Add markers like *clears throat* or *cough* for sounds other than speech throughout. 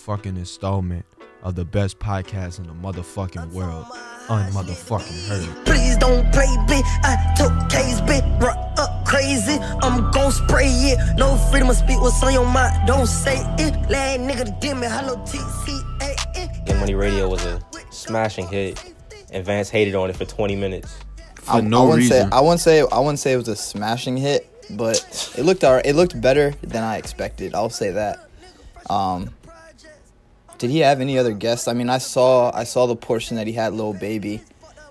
fucking installment of the best podcast in the motherfucking world. Unmotherfucking heard. Please don't play big. I took K's big, run up crazy. I'm gon' spray it. No freedom of speech. What's on your mind? Don't say it. Lad nigga, give me hello TCA. Get Money Radio was a smashing hit, and Vance hated on it for 20 minutes. For I, no I wouldn't reason. Say, I wouldn't say I wouldn't say it was a smashing hit, but it looked alright. It looked better than I expected. I'll say that. Um, did he have any other guests? I mean, I saw I saw the portion that he had Lil Baby.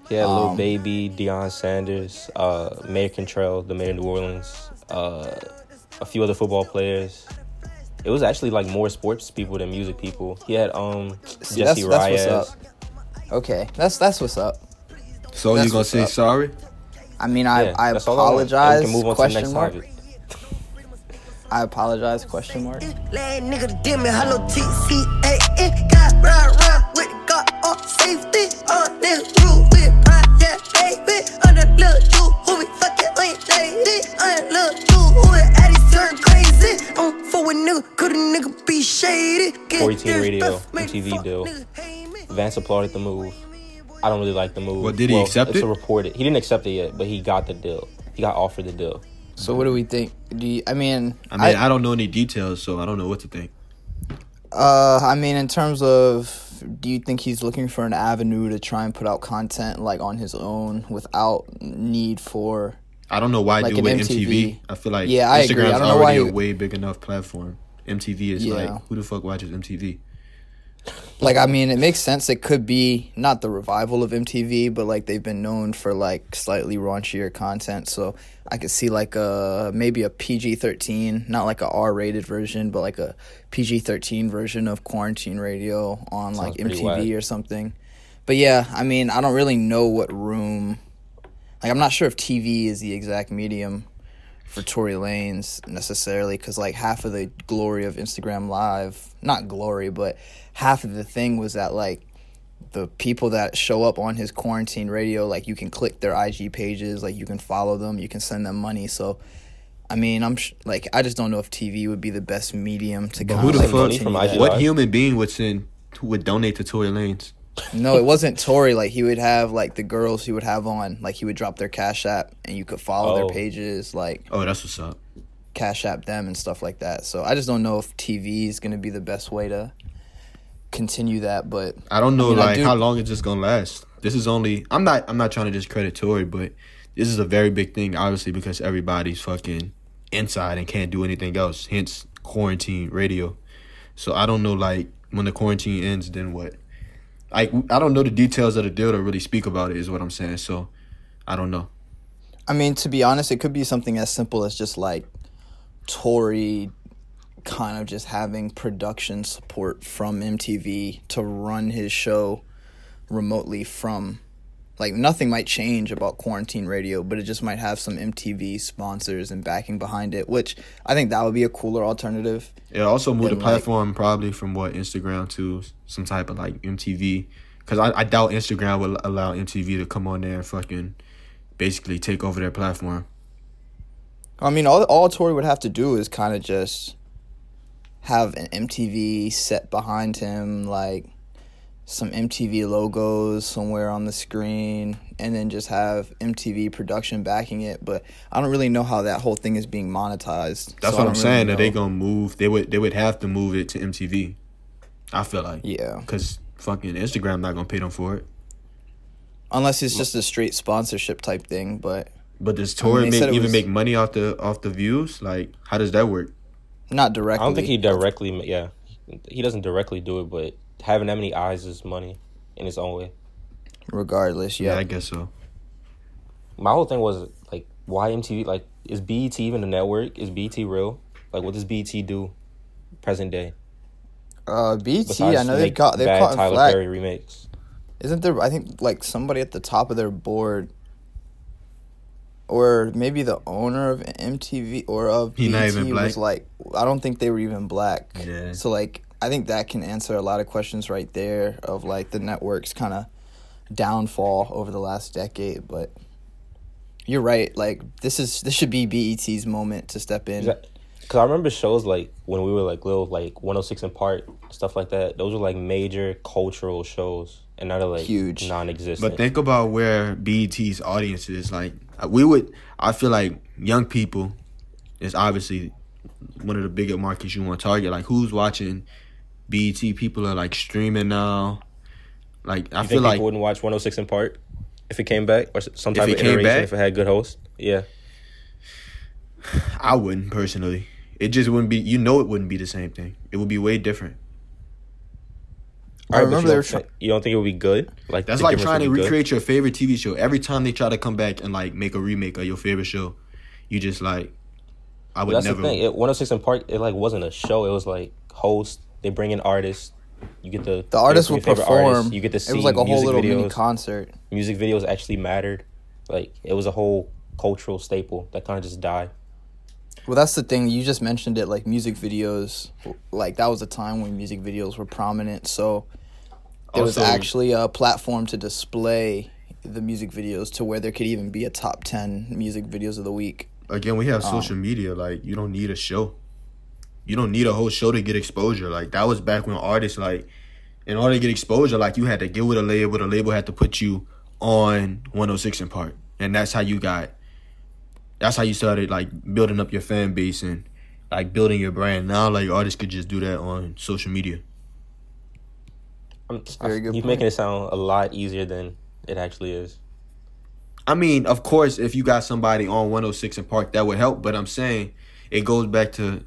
He had Lil Um, Baby, Deion Sanders, uh, Mayor Cantrell, the mayor of New Orleans, uh, a few other football players. It was actually like more sports people than music people. He had um See, Jesse that's, that's Reyes. what's up. Okay, that's that's what's up. So That's you gonna say up. sorry? I mean, I Yeah, I that's all I apologize. Can move on to the question next mark. topic. I apologize. Question mark. Lad nigga, give me hello TCA. Got ride around with the car on safety. On this roof with pride, yeah, baby. On the little dude who be fucking on your lady. On the little dude who be at his turn crazy. On for a nigga, could a nigga be shady? Get 14 radio, stuff, MTV deal. nigga hate me. Vance applauded the move. I don't really like the move. Well, did he accept it's it? A reported. He didn't accept it yet, but he got the deal. He got offered the deal. So what do we think? Do you, I mean? I mean, I, don't know any details, so I don't know what to think. Uh, I mean, in terms of, do you think he's looking for an avenue to try and put out content like on his own without need for? I don't know why Like do with MTV. MTV. I feel like Yeah, I agree. I don't know why already a way big enough platform. MTV is Yeah. like, who the fuck watches MTV? Like, I mean, it makes sense. It could be not the revival of MTV, but like they've been known for like slightly raunchier content. So I could see like a maybe a PG thirteen, not like a R rated version, but like a PG thirteen version of Quarantine Radio on like Sounds pretty MTV or something. But yeah, I mean, I don't really know what room. Like, I'm not sure if TV is the exact medium for Tory Lanez necessarily, because like half of the glory of Instagram Live, not glory, but half of the thing was that like the people that show up on his quarantine radio, like you can click their IG pages, like you can follow them, you can send them money. So, I mean, I'm sh- like, I just don't know if TV would be the best medium to But who the like, fuck- from. IG What human being would send would donate to Tory Lanez? No, it wasn't Tory. Like he would have like the girls he would have on, like he would drop their cash app, and you could follow Oh. their pages, like Oh, that's what's up. cash app them and stuff like that. So I just don't know if TV is going to be the best way to continue that. But I don't know mean, like do- how long it's just gonna last. This is only I'm not I'm not trying to discredit Tory, but this is a very big thing, obviously, because everybody's fucking inside and can't do anything else. Hence quarantine radio. So I don't know like when the quarantine ends, then what? Like I don't know the details of the deal to really speak about it is what I'm saying. So I don't know. I mean, to be honest, it could be something as simple as just like Tory kind of just having production support from MTV to run his show remotely from like nothing might change about quarantine radio, but it just might have some MTV sponsors and backing behind it, which I think that would be a cooler alternative. It also moved the Then, like- platform probably from what Instagram to some type of like MTV, because I, I doubt Instagram would allow MTV to come on there and fucking basically take over their platform. I mean, all all Tory would have to do is kind of just have an MTV set behind him, like some MTV logos somewhere on the screen, and then just have MTV production backing it. But I don't really know how that whole thing is being monetized. That's so what I'm don't saying. really that they know. gonna move. They would they would have to move it to MTV. I feel like yeah, because fucking Instagram not gonna pay them for it. unless it's just a straight sponsorship type thing. But But does I mean, Tory make, even was- make money off the off the views? Like how does that work? not directly. I don't think he directly. Yeah, he doesn't directly do it, but having that many eyes is money in its own way. Regardless, Yeah, yeah. I guess so. My whole thing was like, why MTV? Like, is BET even a network? Is BET real? Like, what does BET do present day? Uh, BT. Besides I know they've got they've bad caught Tyler flack. Perry remakes. Isn't there? I think like somebody at the top of their board, or maybe the owner of MTV or of He not BET was like, I don't think they were even black. Yeah. So like, I think that can answer a lot of questions right there of like the network's kind of downfall over the last decade. But you're right. Like this is this should be BET's moment to step in. Cause I remember shows like when we were like little, like 106 in Park stuff like that. Those were like major cultural shows, and now they're like Huge. non-existent. But think about where BET's audience is. Like uh, we would, I feel like young people is obviously one of the bigger markets you want to target. Like who's watching BET? People are like streaming now. Like I you feel think like people wouldn't watch 106 in park if it came back, or s- some If type it of came iteration back? if it had good hosts? Yeah, I wouldn't personally. It just wouldn't be. You know, it wouldn't be the same thing. It would be way different. I Alright, but remember you don't were thi- you don't think it would be good? Like That's like trying to would be good? recreate your favorite TV show. Every time they try to come back and like make a remake of your favorite show, you just like, I But would that's never. the thing. It, 106 in Park, it like wasn't a show. It was like host. They bring in artists. You get the The artists your would favorite perform. artists. You get to see it was like a whole little videos. mini concert. music videos actually mattered. Like it was a whole cultural staple that kind of just died. Well, that's the thing. You just mentioned it. Like music videos, like that was a time when music videos were prominent. So there was actually a platform to display the music videos to where there could even be a top ten music videos of the week. Again, we have um, social media. Like you don't need a show. You don't need a whole show to get exposure. Like that was back when artists like, in order to get exposure, like you had to get with a label. The label had to put you on 106 in Park, and that's how you got. That's how you started like building up your fan base and like building your brand. Now, like artists could just do that on social media. I'm, very You're point. making it sound a lot easier than it actually is. I mean, of course, if you got somebody on 106 in Park, that would help. But I'm saying it goes back to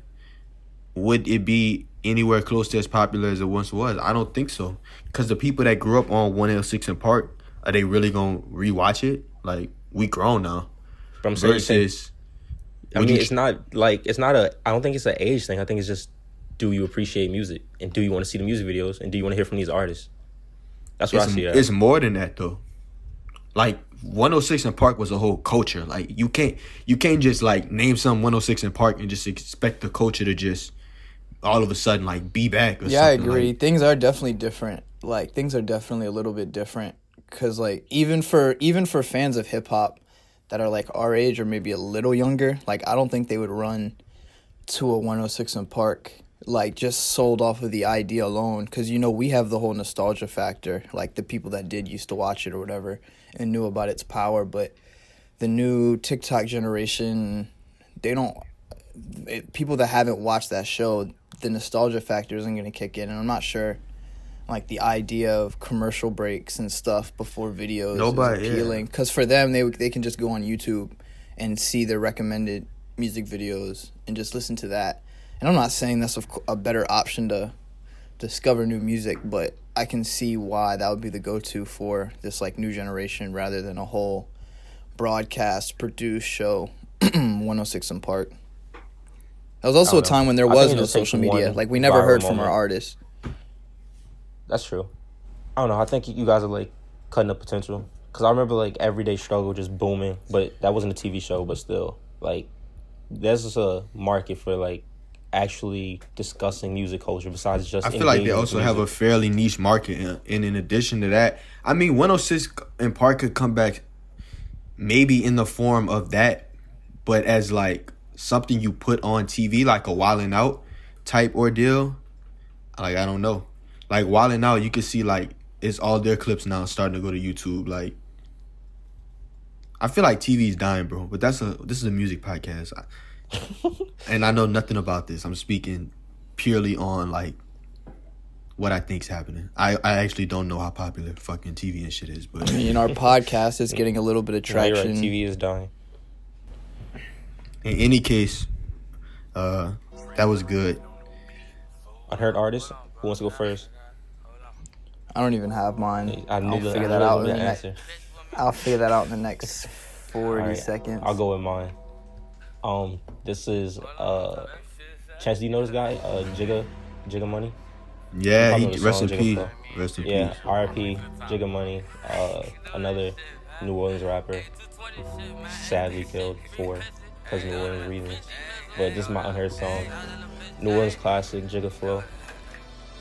would it be anywhere close to as popular as it once was? I don't think so. Because the people that grew up on 106 in Park, are they really going to rewatch it? Like, we grown now. But I'm saying, Versus. I mean, it's not like it's not a. I don't think it's an age thing. I think it's just do you appreciate music and do you want to see the music videos and do you want to hear from these artists? That's what it's, I see. It it's more than that though. Like 106 in Park was a whole culture. Like you can't you can't just like name some 106 in Park and just expect the culture to just all of a sudden like be back. Or Yeah, I agree. Like, things are definitely different. Like things are definitely a little bit different because like even for even for fans of hip hop that are like our age or maybe a little younger, like I don't think they would run to a 106 in Park like just sold off of the idea alone because you know we have the whole nostalgia factor like the people that did used to watch it or whatever and knew about its power but the new tiktok generation they don't it, people that haven't watched that show the nostalgia factor isn't going to kick in and i'm not sure like the idea of commercial breaks and stuff before videos Nobody- is yeah. appealing. Because for them they they can just go on youtube and see their recommended music videos and just listen to that. And i'm not saying that's a, a better option to discover new music but i can see why that would be the go-to for this like new generation rather than a whole broadcast produced show *clears throat* 106 in park that was also a time know. when there was no social media like we never heard from our artists That's true. I don't know. I think you guys are like cutting the potential because I remember like Everyday Struggle just booming, but that wasn't a TV show. But still, like there's just a market for like actually discussing music culture besides just. I feel like they engaging with also have a fairly niche market, and, and in addition to that, I mean, 106 and Park could come back, maybe in the form of that, but as like something you put on TV, like a Wildin' Out type ordeal. Like I don't know, like Wildin' Out, you can see like it's all their clips now starting to go to YouTube. Like, I feel like TV's dying, bro. But that's a this is a music podcast, I- *laughs* and I know nothing about this. I'm speaking purely on like what I think's happening. I, I actually don't know how popular fucking TV and shit is, but I mean, our podcast is getting a little bit of No, you're right. traction. TV is dying. In any case, uh, that was good. Unheard artist. Who wants to go first? I don't even have mine. I knew I'll that. figure I that out. In the was next. I'll figure that out in the next *laughs* forty Alright, seconds. I'll go with mine. Um, this is uh, Chance. Do you know this guy? Uh, Jigga, Jigga Money. Yeah, Probably he the rest in song peace. Jigga Rest in Yeah, peace. R.I.P. Jigga Money. Uh, another New Orleans rapper. Sadly killed for because New Orleans reasons. But this is my unheard song. New Orleans classic, Jigga Flow.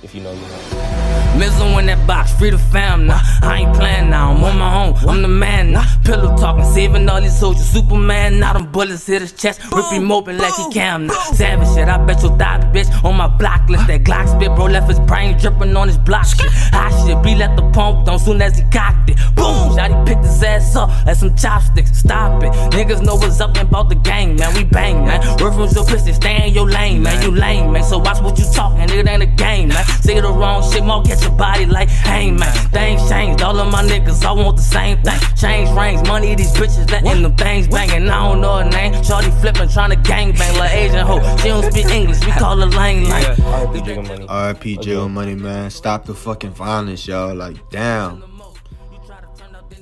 If you know, you know. Missile in that box, free the fam now. I ain't playing now, I'm on my own, I'm the man now. Pillow talking, saving all these soldiers. Superman, now them bullets hit his chest. Rip him open like he can now. Savage shit, I bet you'll die, bitch. On my block list, that Glock spit, bro left his brain dripping on his block shit. Hot shit, be let the pump down soon as he cocked it. Boom, shot picked his ass up like some chopsticks. Stop it, niggas know what's up about the gang, man. We bang, man. Work from your pussy, stay in your lane, man. You lame, man. So watch what you talking, it ain't a game, man. Say the wrong shit, more catch your body like, hey, man. Things changed, all of my niggas, all want the same thing. Change rings, money, these bitches letting them things banging. I don't know her name. Shorty flipping, trying to gang bang like Asian hoe. She don't speak English, we call her lane like. R.I.P. Jigga Money. R.I.P. Jail Money, man. Stop the fucking violence, y'all. Like, damn.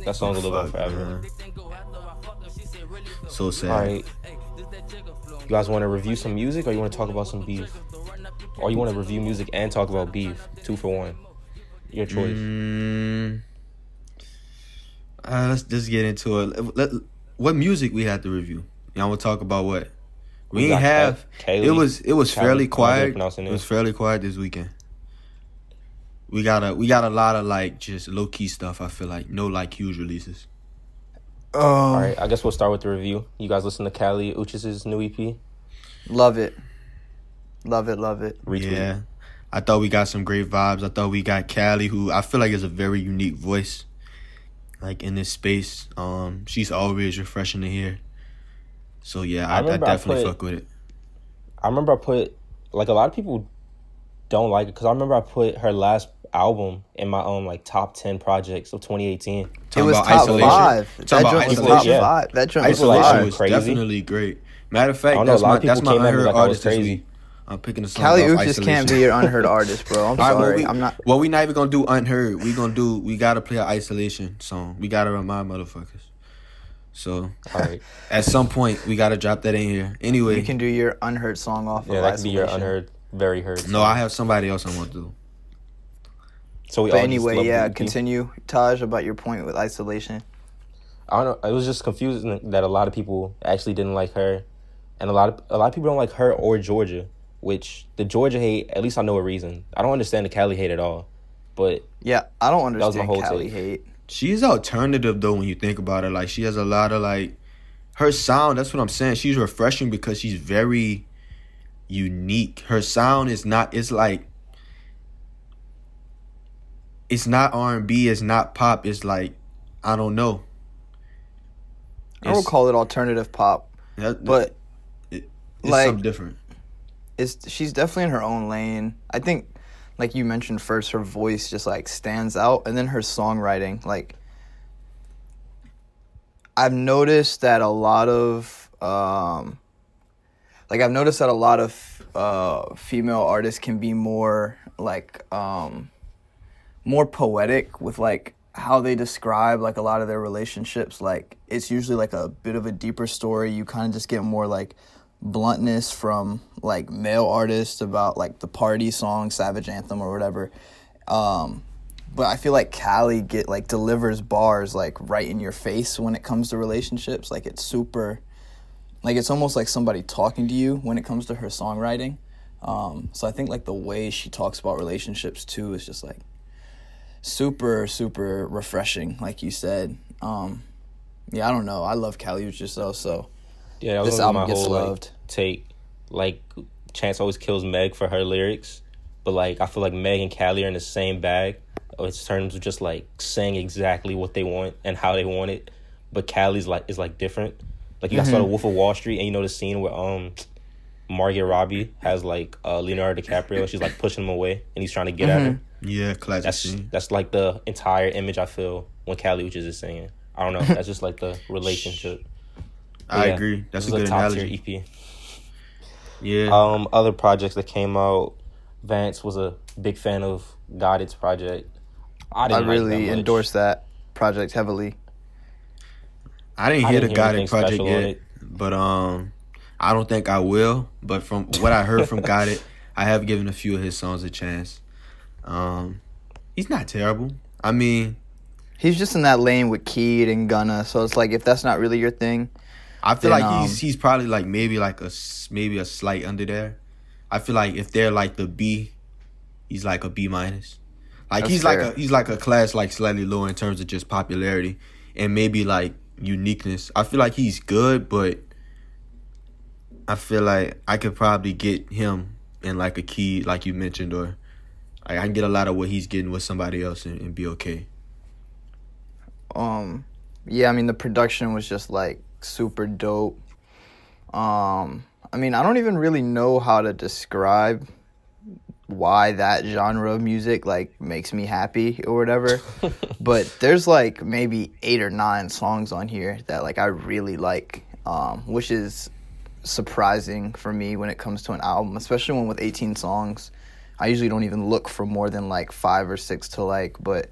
That song's will live on Fuck, forever. man. So sad. All right. You guys want to review some music, or you want to talk about some beef, or you want to review music and talk about beef? Two for one. Your choice. Mm, uh, let's just get into it. Let, what music we had to review? Y'all want to talk about what? We, We ain't have. Ka- Kaylee. it was it was Kaylee, fairly I don't know if quiet. It it. was fairly quiet this weekend. We got a we got a lot of like just low key stuff. I feel like no like huge releases. Um, All right. I guess we'll start with the review. You guys listen to Kali Uchis's new EP? Love it. Love it, love it. Retweet. Yeah, I thought we got some great vibes. I thought we got Kali, who I feel like is a very unique voice, like in this space. Um, she's always refreshing to hear. So yeah, I I, I, remember I definitely put- fuck with it. I remember I put like a lot of people don't like it because I remember I put her last album in my own like top ten projects of 2018. It was about top Isolation. five. Talking That about joint was top Isolation. Yeah. five. That joint was Isolation like, was crazy. definitely great. Matter of fact, that's my of that's my came at me unheard like artist this week. I'm picking a song Kali off Uchis Isolation. can't be your unheard *laughs* artist, bro. I'm All right, well, sorry. we, I'm not. Well, we not even gonna do unheard. We gonna do. We gotta play an isolation song. We gotta remind motherfuckers. So All right. at some point, we gotta drop that in here. Anyway, You can do your unheard song off Yeah, of that could be your unheard, very heard. no. I have somebody else I want to do. So we But all just anyway, love yeah, continue, Taj, about your point with Isolation. I don't know. It was just confusing that a lot of people actually didn't like her, and a lot of a lot of people don't like her or Georgia. Which the Georgia hate, at least I know a reason. I don't understand the Kali hate at all, but Yeah, I don't was my understand whole Kali take. hate. She's alternative though when you think about it. Like she has a lot of like her sound. That's what I'm saying. She's refreshing because she's very unique. Her sound is not. It's like it's not R and B. It's not pop. It's like I don't know. I don't call it alternative pop, that- but it's like- something different. It's she's definitely in her own lane. I think, like you mentioned first, her voice just like stands out, and then her songwriting. Like, I've noticed that a lot of, um, like I've noticed that a lot of uh, female artists can be more like, um, more poetic with like how they describe like a lot of their relationships like it's usually like a bit of a deeper story you kind of just get more like bluntness from like male artists about like the party song savage anthem or whatever. Um but i feel like Kali get like delivers bars like right in your face when it comes to relationships. Like it's super like it's almost like somebody talking to you when it comes to her songwriting. Um so i think like the way she talks about relationships too is just like super super refreshing like you said. Um yeah i don't know. I love Kali Uchis though so yeah, that was This album my gets whole like, loved. take. Like Chance always kills Meg for her lyrics, but like I feel like Meg and Kali are in the same bag. In terms of just like saying exactly what they want and how they want it, but Kali's like is like different. Like you guys Mm-hmm. saw the Wolf of Wall Street, and you know the scene where um Margot Robbie has like uh, Leonardo DiCaprio, and she's like pushing him away, and he's trying to get at Mm-hmm. her. Yeah, classic That's scene. that's like the entire image I feel when Kali Uchis is singing. I don't know. That's just like the relationship. I Yeah, agree. That's a good top analogy. tier EP. Yeah. Um, other projects that came out. Vance was a big fan of Got It's project. I i didn't like really that endorse that project heavily I didn't I hear didn't the hear Got project yet, but um, I don't think I will. But from what I heard from *laughs* Got It, I have given a few of his songs a chance. Um, he's not terrible. I mean, he's just in that lane with Keed and Gunna so it's like if that's not really your thing I feel Then, like he's um, he's probably like maybe like a maybe a slight under there. I feel like if they're like the B, he's like a B minus. Like he's like a he's like a class like slightly lower in terms of just popularity and maybe like uniqueness. I feel like he's good, but I feel like I could probably get him in like a Keed, like you mentioned, or I can get a lot of what he's getting with somebody else and, and be okay. Um, yeah, I mean the production was just like super dope. Um, I mean I don't even really know how to describe why that genre of music like makes me happy or whatever. *laughs* but there's like maybe eight or nine songs on here that like I really like, um, which is surprising for me when it comes to an album, especially one with 18 songs. I usually don't even look for more than like five or six to like, but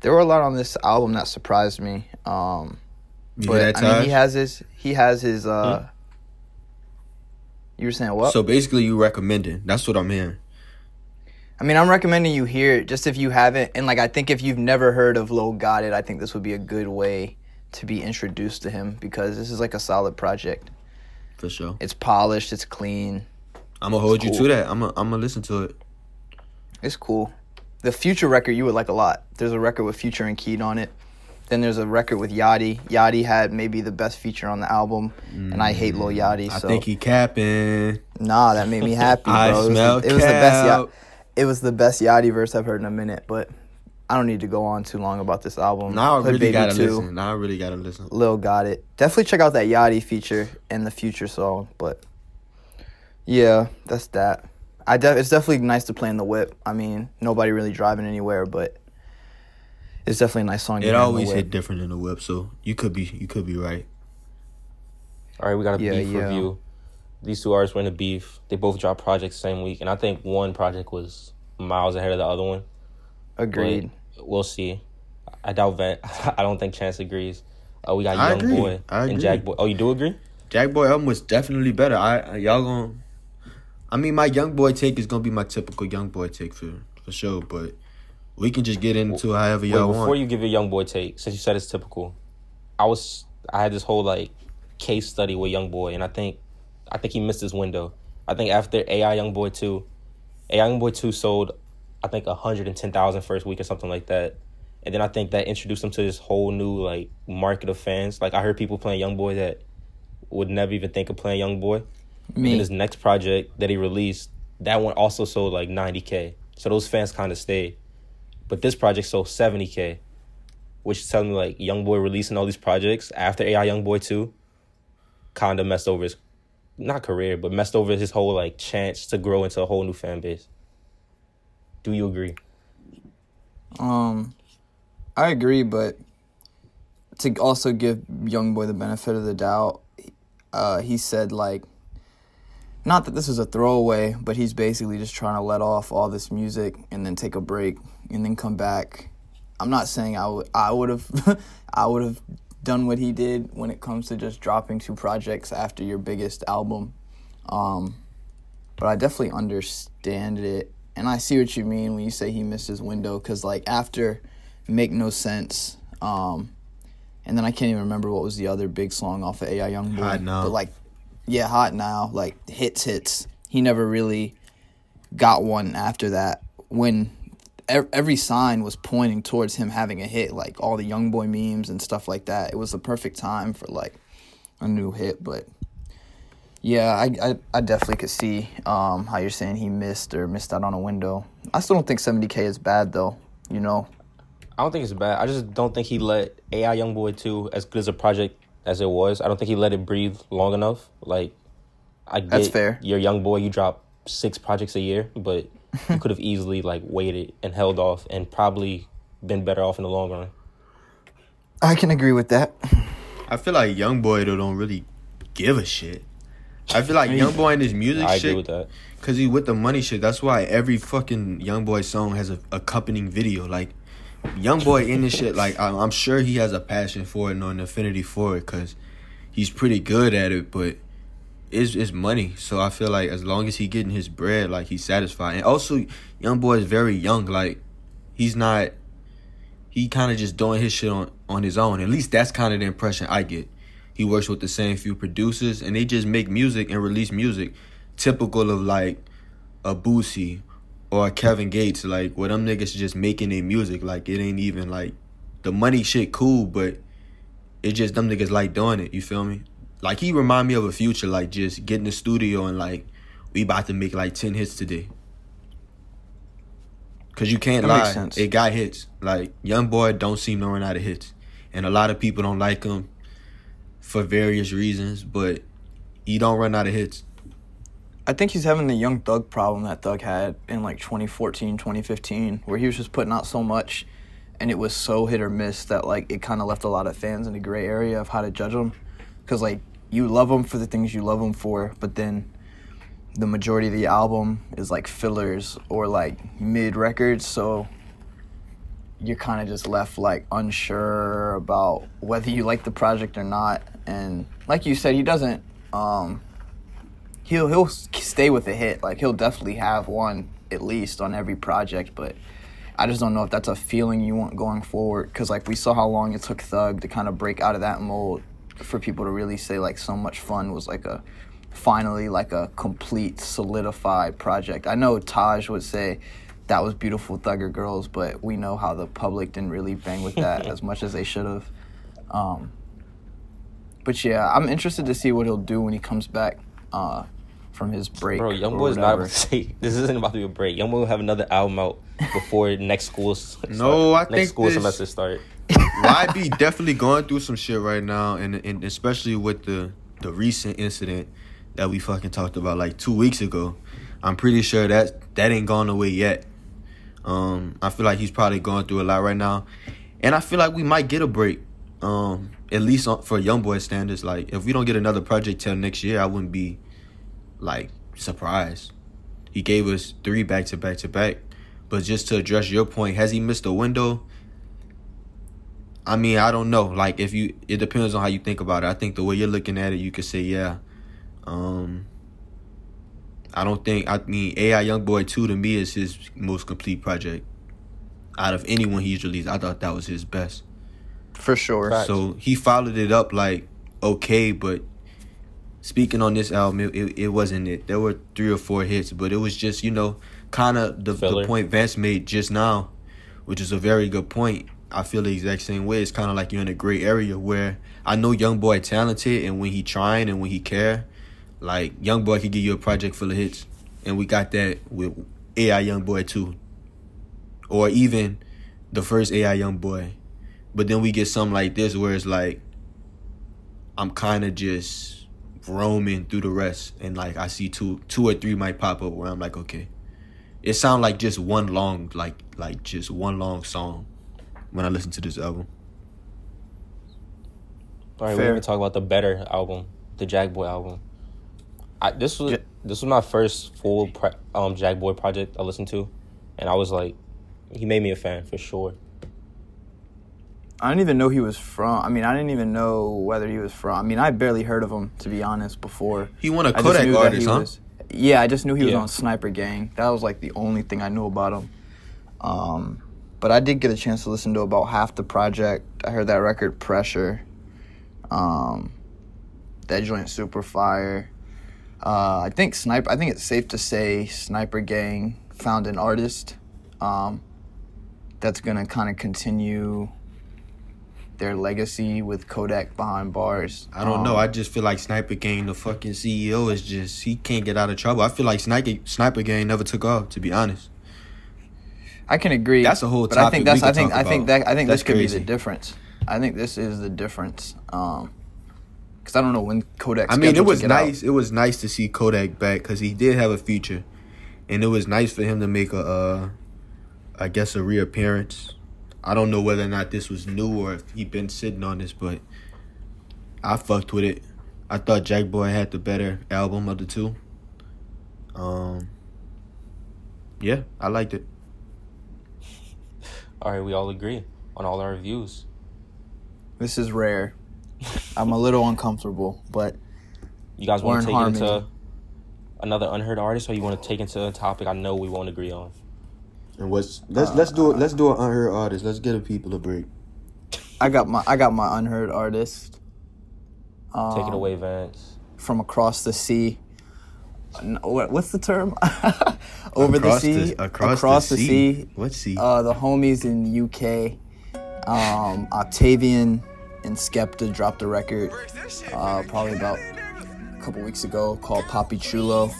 there were a lot on this album that surprised me. Um, You but hear that, I mean, he has his he has his. uh You were saying what? So basically, you recommending? That's what I'm hearing. I mean, I'm recommending you hear it just if you haven't. And like, I think if you've never heard of Lil Got It, I think this would be a good way to be introduced to him because this is like a solid project. For sure. It's polished, it's clean, I'm gonna hold It's you to that. I'm gonna I'm gonna listen to it. it's cool. The Future record you would like a lot. There's a record with Future and Keed on it. Then there's a record with Yachty. Yachty had maybe the best feature on the album, and I hate Lil mm, Yachty. I think he capping. Nah, that made me happy, *laughs* bro. I it was, smell the, it was the best. Ya- it was the best Yachty verse I've heard in a minute. But I don't need to go on too long about this album. Now I Hood really gotta 2, listen. Now I really gotta listen. Lil got it. Definitely check out that Yachty feature and the Future song. But yeah, that's that. I de- it's definitely nice to play in the whip. I mean, nobody really driving anywhere, but it's definitely a nice song. It hear in the always hit different in the whip, so you could be you could be right. All right, we got a Yeah, beef yeah. review. These two artists were in a beef. They both dropped projects same week, and I think one project was miles ahead of the other one. but Agreed. We'll see. I doubt Van. *laughs* I don't think Chance agrees. Uh, we got I Young agree. Boy I and agree. Jack Boy. Oh, you do agree? Jack Boy album was definitely better. I I- y'all gonna. I mean, my young boy take is gonna be my typical young boy take for for sure, but we can just get into however y'all before want. you give your Young Boy take, since you said it's typical, I was I had this whole like case study with Young Boy, and I think I think he missed his window. I think after AI Young Boy two, AI Young Boy two sold, I think hundred and ten thousand first week or something like that, and then I think that introduced him to this whole new like market of fans. Like I heard people playing Young Boy that would never even think of playing Young Boy. And his next project that he released, that one also sold like 90k. So those fans kind of stayed. But this project sold 70k, which is telling me like YoungBoy releasing all these projects after AI YoungBoy 2 kind of messed over his not career, but messed over his whole like chance to grow into a whole new fan base. Do you agree? Um, I agree, but to also give young boy the benefit of the doubt, uh, he said like, not that this is a throwaway, but he's basically just trying to let off all this music and then take a break and then come back. I'm not saying I would I would have *laughs* I would have done what he did when it comes to just dropping two projects after your biggest album. Um, but I definitely understand it, and I see what you mean when you say he missed his window. Cause like after "Make No Sense," um, and then I can't even remember what was the other big song off of AI Youngboy. Hot Now. But like, yeah, hot now, like hits, hits. He never really got one after that. When every sign was pointing towards him having a hit, like all the young boy memes and stuff like that. It was the perfect time for like a new hit, but yeah, I, I, I definitely could see um, how you're saying he missed or missed out on a window. I still don't think 70k is bad though. You know, I don't think it's bad. I just don't think he let AI YoungBoy 2 as good as a project as it was. I don't think he let it breathe long enough. Like I get That's fair. You're young boy, you drop six projects a year, but you could have easily like waited and held off and probably been better off in the long run. I can agree with that. I feel like young boy though don't really give a shit. I feel like young boy and his music I shit agree with that. Cause he with the money shit. That's why every fucking young boy song has a accompanying video. Like young boy in this shit. Like I'm, I'm sure he has a passion for it and an affinity for it. Cause he's pretty good at it. But it's it's money. So I feel like as long as he getting his bread, like he's satisfied. And also, young boy is very young. Like he's not. He kind of just doing his shit on on his own. At least that's kind of the impression I get. He works with the same few producers, and they just make music and release music, typical of like a Boosie or a Kevin Gates, like where them niggas just making their music, like it ain't even like the money shit cool, but it's just them niggas like doing it. You feel me? Like he remind me of a future, like just get in the studio and like we about to make like ten hits today. Cause you can't That lie, it got hits. Like young boy don't seem to run out of hits, and a lot of people don't like him for various reasons, but he don't run out of hits. I think he's having the young Thug problem that Thug had in like 2014, 2015, where he was just putting out so much and it was so hit or miss that like it kind of left a lot of fans in a gray area of how to judge him. Because like you love them for the things you love them for, but then the majority of the album is like fillers or like mid records. So you're kind of just left like unsure about whether you like the project or not. And like you said, he doesn't. Um, he'll he'll stay with a hit. Like he'll definitely have one at least on every project, but I just don't know if that's a feeling you want going forward. Because like we saw how long it took Thug to kind of break out of that mold for people to really say like so much fun was like a finally like a complete solidified project. I know Taj would say that was beautiful Thugger Girls, but we know how the public didn't really bang with that *laughs* as much as they should have. Um, but yeah, I'm interested to see what he'll do when he comes back uh, from his break. Bro, or Youngboy's not about *laughs* to say this isn't about to be a break. Youngboy will have another album out *laughs* before next school. s- No, I next think school this- semester start. YB definitely going through some shit right now, and and especially with the the recent incident that we fucking talked about like two weeks ago. I'm pretty sure that that ain't gone away yet. Um, I feel like he's probably going through a lot right now, and I feel like we might get a break. Um, at least for YoungBoy standards. Like if we don't get another project till next year, I wouldn't be like surprised. He gave us three back to back to back, but just to address your point, has he missed a window? I mean, I don't know. Like, if you, it depends on how you think about it. I think the way you're looking at it, you could say, yeah. Um, I don't think. I mean, AI YoungBoy two to me is his most complete project out of anyone he's released. I thought that was his best. for sure. Facts. So he followed it up like okay, but speaking on this album, it, it, it wasn't it. There were three or four hits, but it was just you know kind of the, the point Vance made just now, which is a very good point. I feel the exact same way. It's kind of like you're in a gray area where I know young boy talented, and when he trying and when he care, like young boy could give you a project full of hits, and we got that with AI young boy too, or even the first AI young boy. But then we get something like this where it's like I'm kind of just roaming through the rest, and like I see two, two or three might pop up where I'm like, okay, it sounds like just one long, like like just one long song when I listen to this album. All right, Fair. we're gonna talk about the better album, the Jack Boy album. I, this was Ja- this was my first full pre, um Jack Boy project I listened to, and I was like, he made me a fan for sure. I didn't even know he was from. I mean, I didn't even know whether he was from. I mean, I barely heard of him to be honest before. He won a I just Kodak knew that artist, huh? was- Yeah, I just knew he was Yeah. on Sniper Gang. That was like the only thing I knew about him. Um, but I did get a chance to listen to about half the project. I heard that record Pressure. Um, that joint Super Fire. Uh, I think Sniper. I think it's safe to say Sniper Gang found an artist um, that's gonna kind of continue their legacy with Kodak behind bars. I don't Um, know. I just feel like Sniper Gang, the fucking CEO, is just he can't get out of trouble. I feel like Sniper Sniper Gang never took off. To be honest, I can agree. That's a whole But I think that's I think I think that I think That's this could crazy. be the difference. I think this is the difference. Um, because I don't know when Kodak. I mean, it was get out. nice. It was nice to see Kodak back because he did have a future, and it was nice for him to make a, uh, I guess, a reappearance. I don't know whether or not this was new or if he'd been sitting on this, but I fucked with it. I thought Jack Boy had the better album of the two. Um, yeah, I liked it. All right, we all agree on all our views. This is rare. I'm a little uncomfortable, but You guys want to take it into another unheard artist, or you want to take into a topic I know we won't agree on? And what's let's let's do it. Let's do an unheard artist. Let's give the people a break. I got my I got my unheard artist. Take it um, away, Vance. from across the sea. What's the term? *laughs* Over Across the sea, across, the, sea. What sea? Uh, the homies in UK, um, Octavian and Skepta dropped a record uh, probably about a couple weeks ago called Papi Chulo.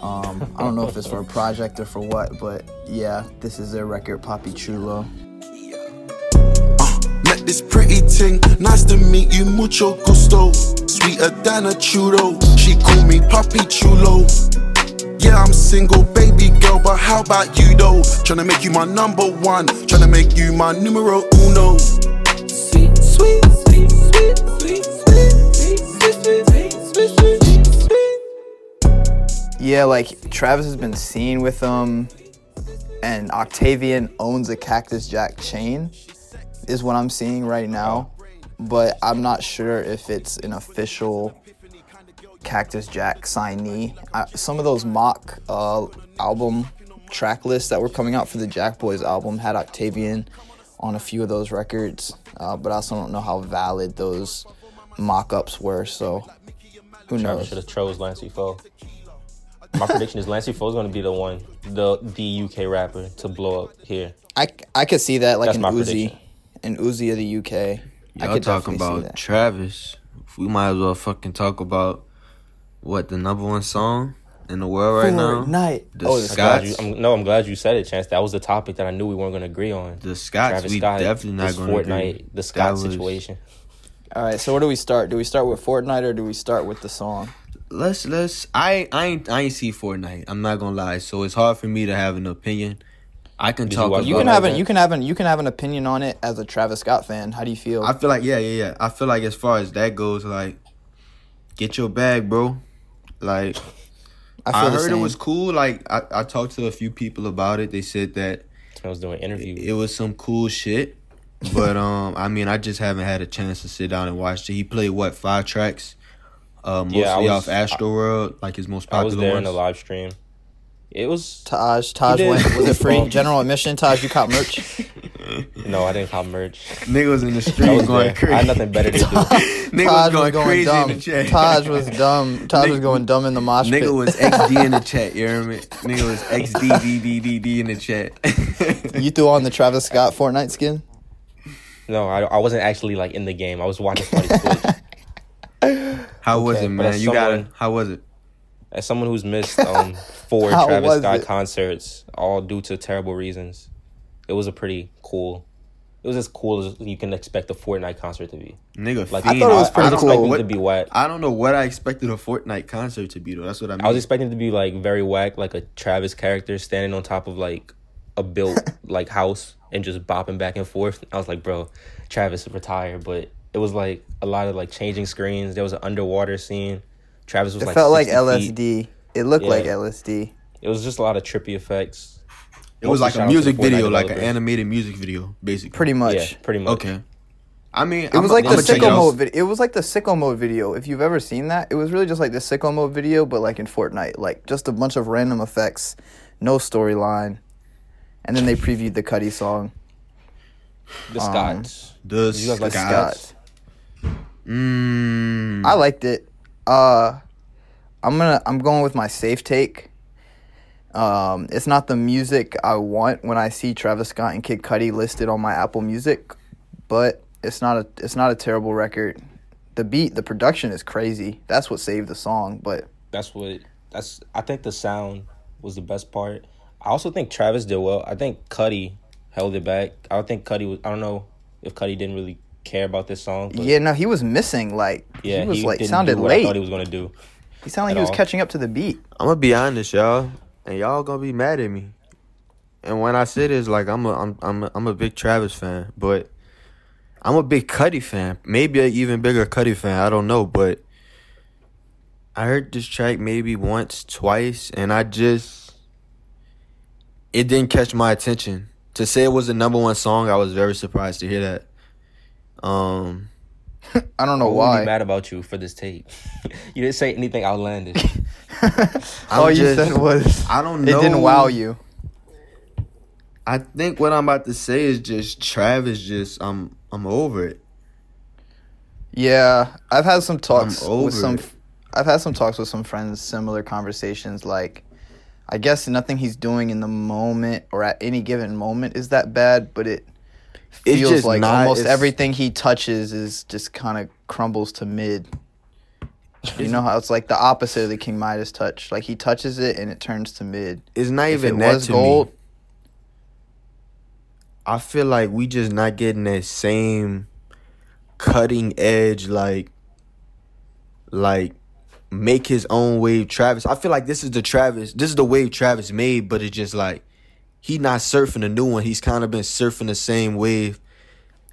Um, I don't know if it's for a project or for what, but yeah, this is their record, Papi Chulo. Met this pretty ting, nice to meet you, mucho gusto. Sweeter than a churro, she call me Papi Chulo. Yeah, I'm single, baby girl, but how about you though? Tryna make you my number one, tryna make you my numero uno. Sweet, sweet, sweet, sweet, sweet, sweet, sweet, sweet, sweet, sweet, sweet, sweet. Yeah, like Travis has been seen with them, and Octavian owns a Cactus Jack chain, is what I'm seeing right now. But I'm not sure if it's an official Cactus Jack signee. I, some of those mock uh, album track lists that were coming out for the Jack Boys album had Octavian on a few of those records, uh, but I also don't know how valid those mock ups were, so who knows? should have chose Lancey Foe. My prediction is Lancey Foe is going to be the one, the the UK rapper to blow up here. I, I could see that like That's an Uzi, prediction. An Uzi of the UK. I Y'all could talking definitely see about that. Travis. We might as well fucking talk about what the number one song in the world right now. Fortnite. The Oh, the I'm Scotts. you, I'm, no, I'm glad you said it, Chance. That was the topic that I knew we weren't going to agree on. The Scotts. Travis we Scott, definitely not going to Fortnite, agree. the Scott That was- situation. All right, so where do we start? Do we start with Fortnite or do we start with the song? Let's let's. I I ain't I ain't see Fortnite. I'm not gonna lie. So it's hard for me to have an opinion. I can Did you talk watch about. You can have an that. you can have an you can have an opinion on it as a Travis Scott fan. How do you feel? I feel like yeah, yeah, yeah. I feel like as far as that goes, like, get your bag, bro. Like, I I, feel the heard it was cool. Like, I, I talked to a few people about it. They said that I was doing interviews. it was some cool shit. But um, I mean, I just haven't had a chance to sit down and watch it. He played what five tracks, uh, mostly Yeah, I was- off Astro World, like his most popular. I was popular there in the live stream. It was Taj Taj went. Was it free? *laughs* General admission. Taj, you caught merch. *laughs* no, I didn't cop merch. Nigga was in the I street was going there. crazy. I had nothing better to do. *laughs* Nigga Taj was going, crazy dumb. in the chat. Taj was dumb. Taj was going dumb in the mosh pit. Nigga was XD in the chat, you hear me? Nigga was XDDDDD in the chat. you threw on the Travis Scott Fortnite skin. No, I, I wasn't actually like in the game. I was watching somebody Twitch. How was Okay, it, man? as You got it. How was it? As someone who's missed um, *laughs* four Travis was Scott it? concerts, all due to terrible reasons, it was a pretty cool. It was as cool as you can expect a Fortnite concert to be. Nigga, Like Fiend. I thought it was I, pretty was cool. expecting What- it to be whack. I don't know what I expected a Fortnite concert to be though. That's what I mean. I was expecting it to be like very whack, like a Travis character standing on top of like a built *laughs* like house and just bopping back and forth. I was like, bro, Travis retired, but it was like a lot of like changing screens. There was an underwater scene. Travis was It like felt like 60 feet. LSD. It looked like LSD. It was just a lot of trippy effects. it was like a music video, like an animated music video, basically. Pretty much. Yeah, pretty much. Okay. I mean, It was like the check sicko it mode video. It was like the sicko mode video. If you've ever seen that, it was really just like the sicko mode video, but like in Fortnite, like just a bunch of random effects, no storyline, and then they previewed the Cudi song. The Um, Scotts. The you like Scotts. Scotts? Mm, I liked it. Uh, I'm gonna I'm going with my safe take. Um, it's not the music I want when I see Travis Scott and Kid Cudi listed on my Apple Music, but it's not a it's not a terrible record. The beat, the production is crazy. That's what saved the song. But That's what. That's. I think the sound was the best part. I also think Travis did well. I think Cudi held it back. I don't think Cudi was. I don't know if Cudi didn't really care about this song. But yeah, no, he was missing. Like yeah, he was like didn't sounded do what I late. thought he was gonna do. he sounded like he was all. catching up to the beat. I'm gonna be honest, y'all, and y'all gonna be mad at me. And when I say this, like I'm a I'm I'm a, I'm a big Travis fan, but I'm a big Cudi fan. Maybe an even bigger Cudi fan. I don't know, but I heard this track maybe once, twice, and I just it didn't catch my attention. To say it was the number one song, I was very surprised to hear that. Um, *laughs* I don't know What would be why. mad about you for this tape? *laughs* you didn't say anything outlandish. *laughs* All you just- said was I don't know. it didn't wow you. I think what I'm about to say is just Travis. Just I'm I'm over it. Yeah, I've had some talks with some it. I've had some talks with some friends, similar conversations. Like, I guess nothing he's doing in the moment or at any given moment is that bad, but it It's feels just like not- almost everything he touches is just kind of crumbles to mid. You know how it's like the opposite of the King Midas touch. Like he touches it and it turns to mid. It's not If even it that to gold, me. I feel like we just not getting that same cutting edge like like make his own wave Travis. I feel like this is the Travis this is the wave Travis made, but it's just like he not surfing a new one. He's kind of been surfing the same wave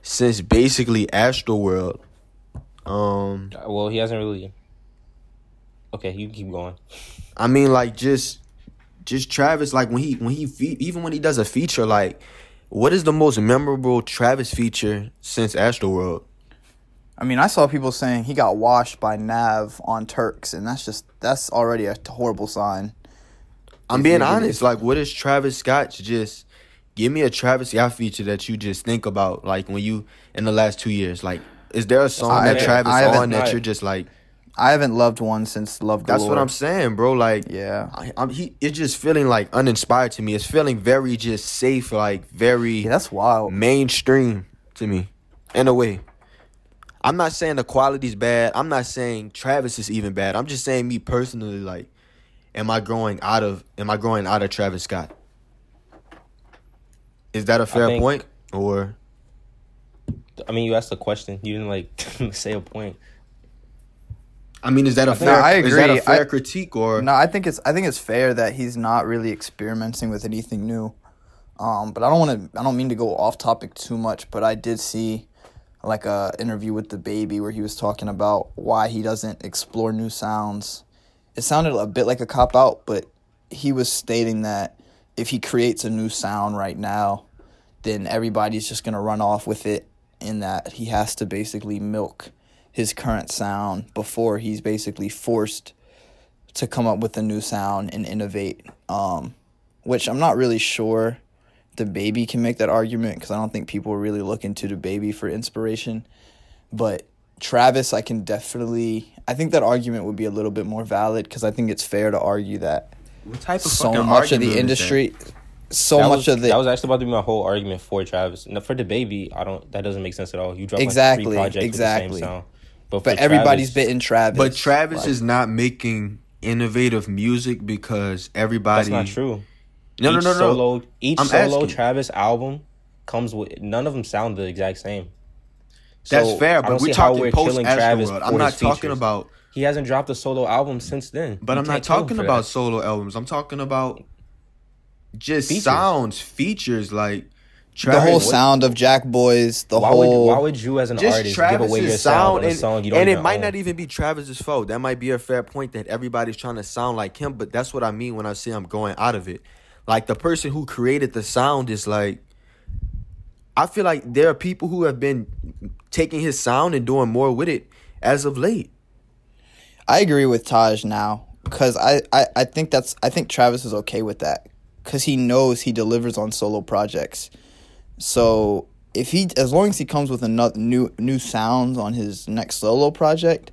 since basically Astroworld. Um Well, he hasn't really. Okay, you can keep going. I mean, like just, just Travis. Like when he when he even when he does a feature, like what is the most memorable Travis feature since Astro World? I mean, I saw people saying he got washed by Nav on Turks, and that's just that's already a horrible sign. I'm being honest. Like, what is Travis Scott? Just give me a Travis Scott feature that you just think about, like when you in the last two years. Like, is there a song I that Travis on that you're just like? I haven't loved one since Love Galore. That's what I'm saying, bro. Like, Yeah. I, I'm he. It's just feeling like uninspired to me. It's feeling very just safe, like very. Yeah, that's wild. mainstream to me in a way. I'm not saying the quality's bad. I'm not saying Travis is even bad. I'm just saying me personally, like, am I growing out of am I growing out of Travis Scott? Is that a fair think- point? Or I mean, you asked a question. You didn't like *laughs* say a point. I mean, is that a think- fair I is that a agree. fair I- critique or No, I think it's I think it's fair that he's not really experimenting with anything new. Um, but I don't want to. I don't mean to go off topic too much. But I did see like a interview with the baby where he was talking about why he doesn't explore new sounds. It sounded a bit like a cop out, but he was stating that if he creates a new sound right now, then everybody's just gonna run off with it. In that he has to basically milk his current sound before he's basically forced to come up with a new sound and innovate. Um, which I'm not really sure the baby can make that argument because I don't think people are really looking to the baby for inspiration. But Travis, I can definitely. I think that argument would be a little bit more valid because I think it's fair to argue that what type of so much of the industry, so that much was, of the that was actually about to be my whole argument for Travis. No, for the baby, I don't. That doesn't make sense at all. You drop Exactly, like three projects exactly. with the same sound. But, but for everybody's Travis, bitten Travis. But Travis Like, is not making innovative music because everybody. That's not true. No, no, each no, no. Solo, each I'm solo asking. Travis album comes with none of them sound the exact same. That's So, fair, but we're talking we're post killing Travis Astroworld. I'm not talking features. about. He hasn't dropped a solo album since then. But You I'm not can't kill him talking about that. solo albums. I'm talking about just Features. sounds, features like the whole sound of Jack Boys, the Why whole. would why would you as an just artist give away your sound sound, on a and, song you don't and it might own? not even be Travis's fault. That might be a fair point that everybody's trying to sound like him, but that's what I mean when I say I'm going out of it. Like the person who created the sound is like I feel like there are people who have been taking his sound and doing more with it as of late. I agree with Taj now because I, I, I think that's I think Travis is okay with that because he knows he delivers on solo projects. So if he as long as he comes with another new new sounds on his next solo project,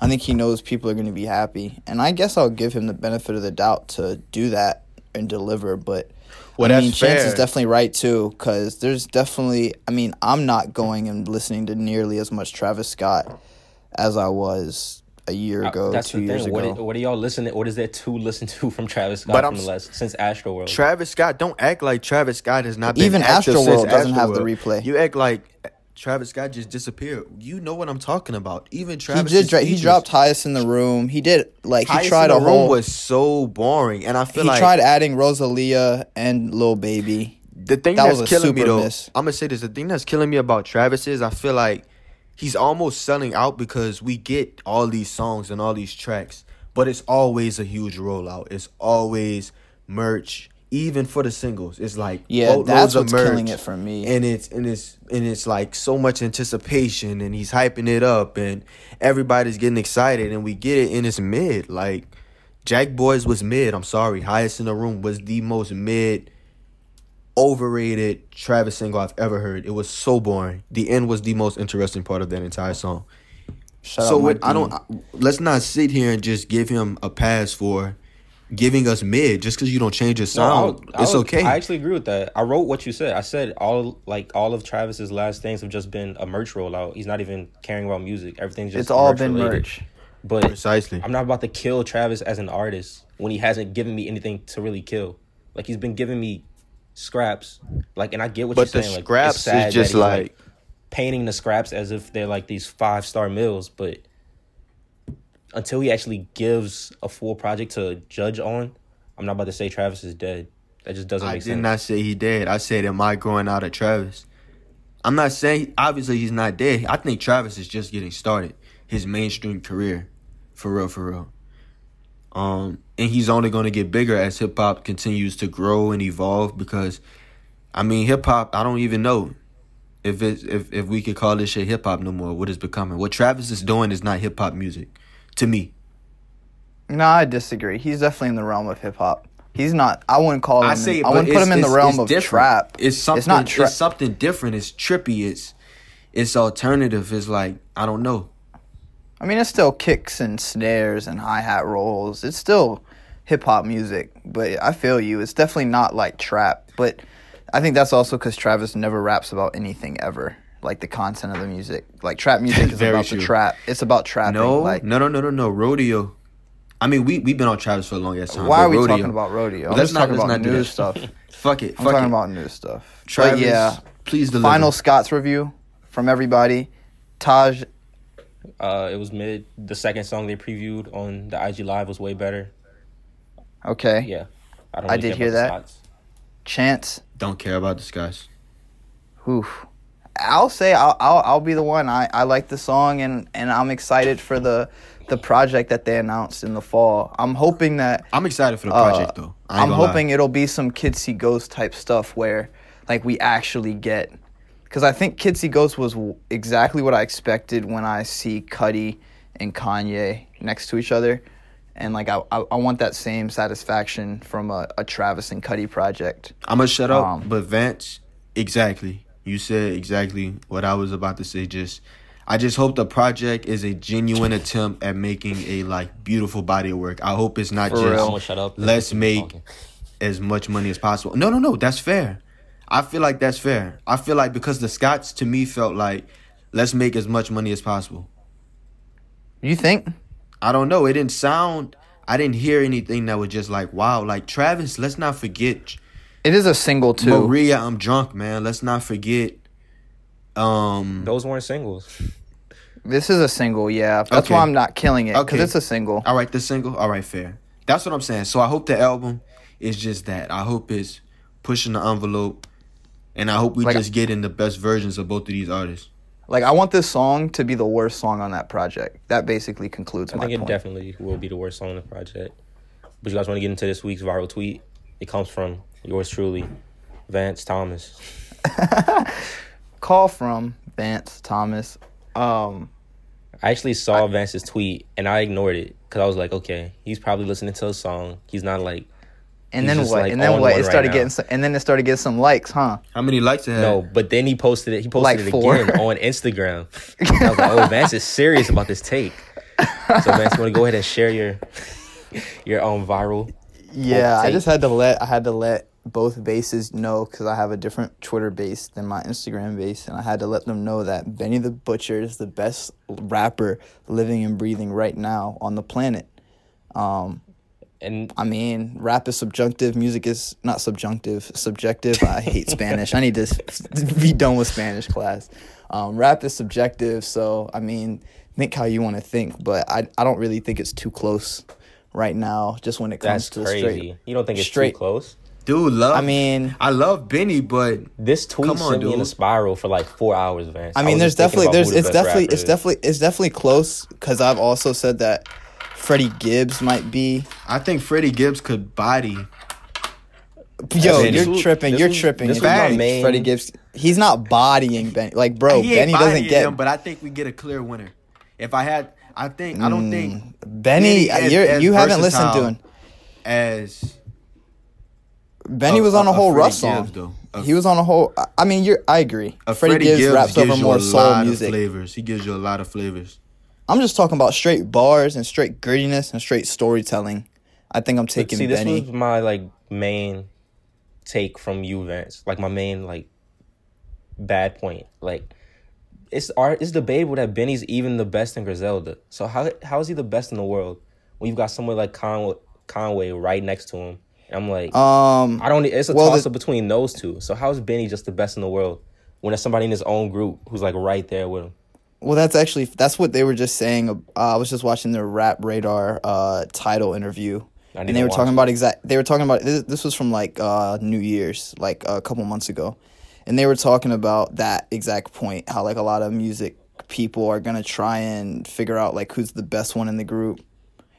I think he knows people are going to be happy. And I guess I'll give him the benefit of the doubt to do that and deliver. But Well, I that's mean, Chance is definitely right too because there's definitely. I mean, I'm not going and listening to nearly as much Travis Scott as I was a year Uh, ago, That's two the years thing. ago. What, are- what are y'all listening? What is there to listen to from Travis Scott But from I'm the last since Astro World? Travis Scott, don't act like Travis Scott has not been Even active Astroworld since doesn't have the replay. You act like Travis Scott just disappeared. You know what I'm talking about. Even he Travis did. Dra- he dropped highest in the room. He did like he tried in a the whole. room was so boring, and I feel he like tried adding Rosalia and Lil Baby. the thing that that's was killing me though. miss. I'm gonna say this: the thing that's killing me about Travis is I feel like he's almost selling out because we get all these songs and all these tracks, but it's always a huge rollout. It's always merch. Even for the singles, it's like Yeah, that's what's merch, killing it for me. And it's and it's and it's like so much anticipation, and he's hyping it up, and everybody's getting excited, and we get it, and it's mid. Like Jack Boys was mid. I'm sorry, highest in the room was the most mid overrated Travis single I've ever heard. It was so boring. The end was the most interesting part of that entire song. Shout so what, I don't. Dean. Let's not sit here and just give him a pass for giving us mid just because you don't change your No, I sound. I it's would- okay. I actually agree with that. I wrote what you said. I said all like all of Travis's last things have just been a merch rollout. He's not even caring about music. Everything's just It's all merch been related. merch. But Precisely. I'm not about to kill Travis as an artist when he hasn't given me anything to really kill. Like he's been giving me scraps. Like, and I get what But you're the saying. Like, scraps it's is just that he's, like- painting the scraps as if they're like these five star meals, but until he actually gives a full project to judge on, I'm not about to say Travis is dead. That just doesn't exist. I make did sense. not say he dead. I said, am I going out of Travis? I'm not saying obviously he's not dead. I think Travis is just getting started. His mainstream career, for real, for real. Um, and he's only going to get bigger as hip hop continues to grow and evolve. Because, I mean, hip hop. I don't even know if it's if if we could call this shit hip hop no more. What it's becoming? What Travis is doing is not hip hop music, to me. No, I disagree. He's definitely in the realm of hip hop. He's not. I wouldn't call him. I say, I wouldn't put him in the realm of different. trap. It's something. It's not trap. It's something different. It's trippy. It's it's alternative. It's like I don't know. I mean, it's still kicks and snares and hi hat rolls. It's still hip hop music, but I feel you. It's definitely not like trap. But I think that's also because Travis never raps about anything ever, like the content of the music. Like trap music *laughs* is about true. the trap. It's about trapping. No, like, no, no, no, no, no. Rodeo. I mean, we we've been on Travis for the longest time. why are we rodeo, talking about rodeo? I'm Let's just not- talking let's about not do new stuff. *laughs* Fuck it. I'm fuck talking it. about new stuff. Travis. but yeah, please deliver. final Scotts review from everybody. Taj, Uh, it was mid. The second song they previewed on the IG Live was way better. okay. Yeah, I don't. I did hear that. Scotts. Chance, Don't care about the guys. Oof. I'll say I'll, I'll I'll be the one. I, I like the song and, and I'm excited for the the project that they announced in the fall. I'm hoping that I'm excited for the uh, project though. I ain't I'm gonna lie. hoping it'll be some Kids See Ghost type stuff where like we actually get because I think Kids See Ghost was w- exactly what I expected when I see Cudi and Kanye next to each other. And like I, I, I want that same satisfaction from a, a Travis and Cudi project. I'm gonna shut up. Um, but Vance, exactly. You said exactly what I was about to say. Just, I just hope the project is a genuine attempt at making a like beautiful body of work. I hope it's not For just real. Shut up. let's make talking. as much money as possible. No, no, no. That's fair. I feel like that's fair. I feel like because the Scotts to me felt like let's make as much money as possible. You think? I don't know. It didn't sound. I didn't hear anything that was just like wow. Like Travis, let's not forget It is a single too. Maria. I'm drunk, man. Let's not forget. Um, Those weren't singles. This is a single, yeah. That's Okay. why I'm not killing it because Okay. it's a single. all right, the single. All right, fair. That's what I'm saying. So I hope the album is just that. I hope it's pushing the envelope, and I hope we Like- just get in the best versions of both of these artists. Like I want this song to be the worst song on that project. That basically concludes my. I my think it point. definitely will be the worst song on the project. But you guys want to get into this week's viral tweet? It comes from yours truly, Vance Thomas. *laughs* Call from Vance Thomas. Um, I actually saw Vance's tweet and I ignored it because I was like, okay, he's probably listening to a song. He's not like and He's then what? like, and then what? It started right getting some, and then it started getting some likes, huh? How many likes it had? no, but then he posted it. He posted Like it four. again on Instagram. I was like, oh, *laughs* Vance is serious about this take. So Vance, you want to go ahead and share your your own viral? Yeah, I just had to let I had to let both bases know because I have a different Twitter base than my Instagram base, and I had to let them know that Benny the Butcher is the best rapper living and breathing right now on the planet. Um, And I mean, rap is subjunctive. Music is not subjunctive. Subjective. I hate Spanish. I need to *laughs* be done with Spanish class. Um, rap is subjective. So I mean, think how you want to think, but I I don't really think it's too close right now. Just when it comes that's to crazy. straight. You don't think it's straight- too close? Dude, love. I mean, I love Benny, but This tweet Come on, sent me in a spiral for like four hours, Vance. I mean, was there's definitely there's who the it's definitely it's is. definitely it's definitely close because I've also said that Freddie Gibbs might be. I think Freddie Gibbs could body. Yo, Man, you're was- tripping. this you're was- tripping. this If was my main- Freddie Gibbs. He's not bodying Benny. Like, bro, he ain't Benny doesn't bodying get. him, but I think we get a clear winner. If I had, I think I don't think mm, Benny, Benny is you're, as you haven't listened to him. as Benny a- was on a a- a whole Freddie Russ song. Gibbs, though. A- he was on a whole. I- I mean, you're. I agree. a Freddie, Freddie Gibbs, Gibbs raps gives over you more a soul lot music. of flavors. He gives you a lot of flavors. I'm just talking about straight bars and straight grittiness and straight storytelling. I think I'm But taking see, this was my like main take from you, Vance. Like my main like bad point. Like it's art. It's debatable that Benny's even the best in Griselda. So how how is he the best in the world when you've got someone like Conway, Conway right next to him? I'm like, um, I don't. It's a well, toss up between those two. So how is Benny just the best in the world when there's somebody in his own group who's like right there with him? Well, that's actually that's what they were just saying. Uh, I was just watching their Rap Radar uh, title interview, and they were talking it. about exact. They were talking about this, this was from like uh, New Year's, like a couple months ago, and they were talking about that exact point. How like a lot of music people are gonna try and figure out like who's the best one in the group,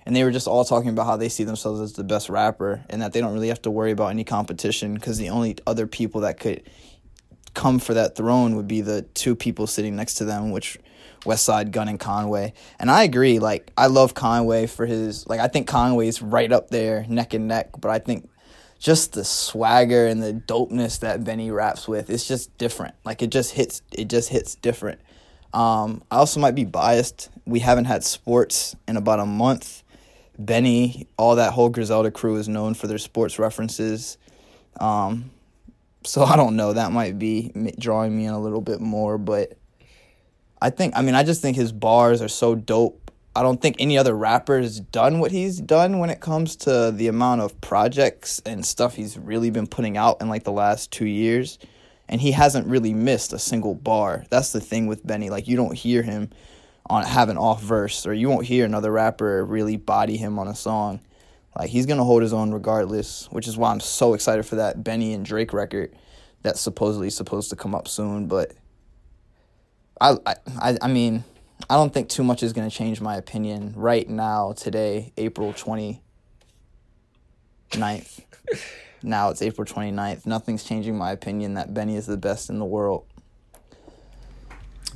and they were just all talking about how they see themselves as the best rapper, and that they don't really have to worry about any competition because the only other people that could come for that throne would be the two people sitting next to them, which Westside Gunn and Conway. And I agree, like I love Conway for his like I think Conway's right up there, neck and neck, but I think just the swagger and the dopeness that Benny raps with, it's just different. Like it just hits it just hits different. Um, I also might be biased. We haven't had sports in about a month. Benny, all that whole Griselda crew is known for their sports references. Um, so I don't know. That might be drawing me in a little bit more, but I think I mean I just think his bars are so dope. I don't think any other rapper has done what he's done when it comes to the amount of projects and stuff he's really been putting out in like the last two years. And he hasn't really missed a single bar. That's the thing with Benny. Like you don't hear him on have an off verse, or you won't hear another rapper really body him on a song. Like he's gonna hold his own regardless, which is why I'm so excited for that Benny and Drake record that's supposedly supposed to come up soon. But I, I, I mean, I don't think too much is gonna change my opinion right now, today, April 29th. *laughs* now it's April 29th. Nothing's changing my opinion that Benny is the best in the world.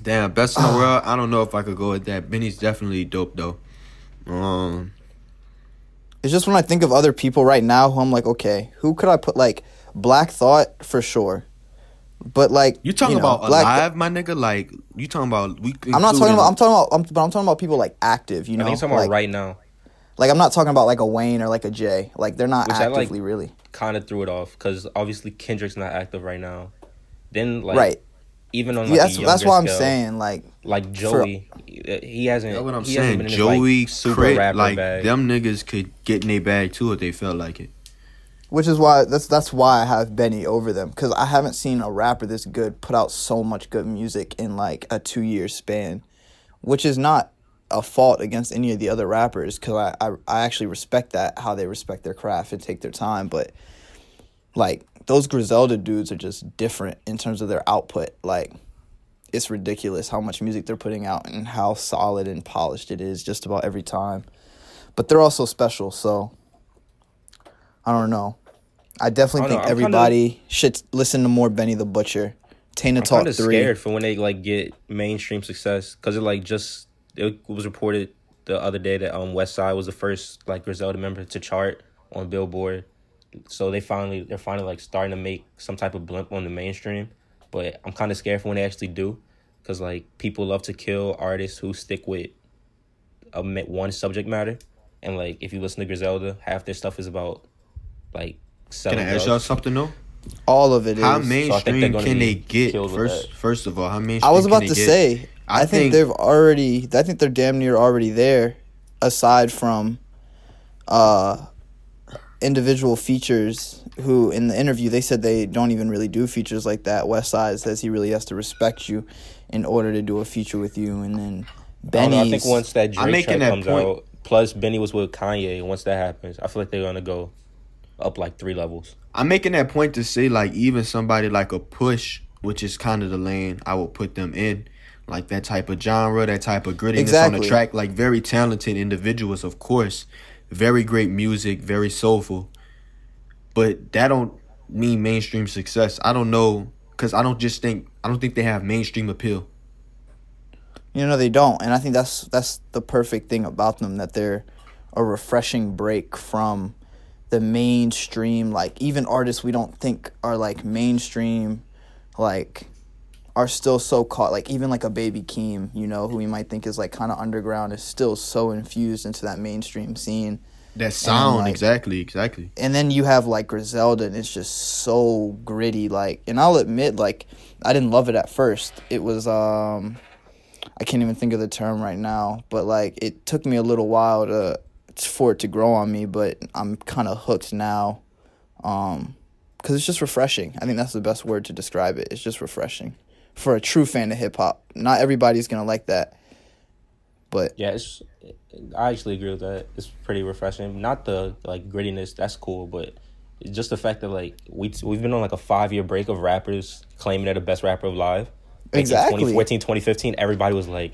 Damn, best in the world. I don't know if I could go with that. Benny's definitely dope though. Um, It's just when I think of other people right now who I'm like, okay, who could I put like Black Thought for sure. But like you talking know, about Black- alive, my nigga? Like you talking about we? I'm not talking about. I'm talking about. I'm, but I'm talking about people like active. You I know, think he's talking like, about right now. like I'm not talking about like a Wayne or like a Jay. Like they're not Which I like- actively really. Kind of threw it off because obviously Kendrick's not active right now. Then like right. Even on Yeah, that's a that's younger why I'm scale, saying like like Joey, eh, he hasn't. That's what I'm saying. been in his, Joey, like, super Crit, like bag. them niggas could get in their bag too if they felt like it. which is why that's that's why I have Benny over them because I haven't seen a rapper this good put out so much good music in like a two year span, which is not a fault against any of the other rappers because I, I I actually respect that how they respect their craft and take their time, but like those Griselda dudes are just different in terms of their output. Like it's ridiculous how much music they're putting out and how solid and polished it is just about every time. But they're also special, so I don't know. I definitely I know, think I'm everybody should listen to more Benny the Butcher. Tana I'm Talk kind of three. scared for when they like get mainstream success because it like just it was reported the other day that um West Side was the first like Griselda member to chart on Billboard, so they finally they're finally like starting to make some type of blimp on the mainstream. But I'm kind of scared for when they actually do, because like people love to kill artists who stick with a ma- one subject matter, and like if you listen to Griselda, half their stuff is about like selling Can I ask y'all something though? All of it How mainstream gonna can they get? First, first of all, how mainstream? I was can about they to get? say. I, I think, think- they've already. I think they're damn near already there. Aside from, uh, individual features. Who in the interview they said they don't even really do features like that. West Side says he really has to respect you in order to do a feature with you, and then I don't know, Benny's. I think once that Drake I'm making track that comes point. out, plus Benny was with Kanye. Once that happens, I feel like they're gonna go up like three levels. I'm making that point to say like even somebody like a push, which is kind of the lane I would put them in, like that type of genre, that type of grittiness on Exactly. the track. Like very talented individuals, of course, very great music, very soulful, but that don't mean mainstream success. I don't know because I don't just think I don't think they have mainstream appeal. You know they don't, and I think that's that's the perfect thing about them that they're a refreshing break from the mainstream. Like even artists we don't think are like mainstream, like are still so caught. Like even like a Baby Keem, you know, who we might think is like kind of underground, is still so infused into that mainstream scene. That sound, like- exactly, exactly. And then you have like Griselda, and it's just so gritty. Like, and I'll admit, like, I didn't love it at first. It was um, I can't even think of the term right now, but like it took me a little while to for it to grow on me, but I'm kind of hooked now. Um, cause it's just refreshing. I think that's the best word to describe it. It's just refreshing for a true fan of hip hop. Not everybody's gonna like that, but Yeah, it's. I actually agree with that. It's pretty refreshing. Not the like grittiness. That's cool, but just the fact that like we we've been on like a five year break of rappers claiming they're the best rapper alive. Like, Exactly. 2014, 2015, everybody was like,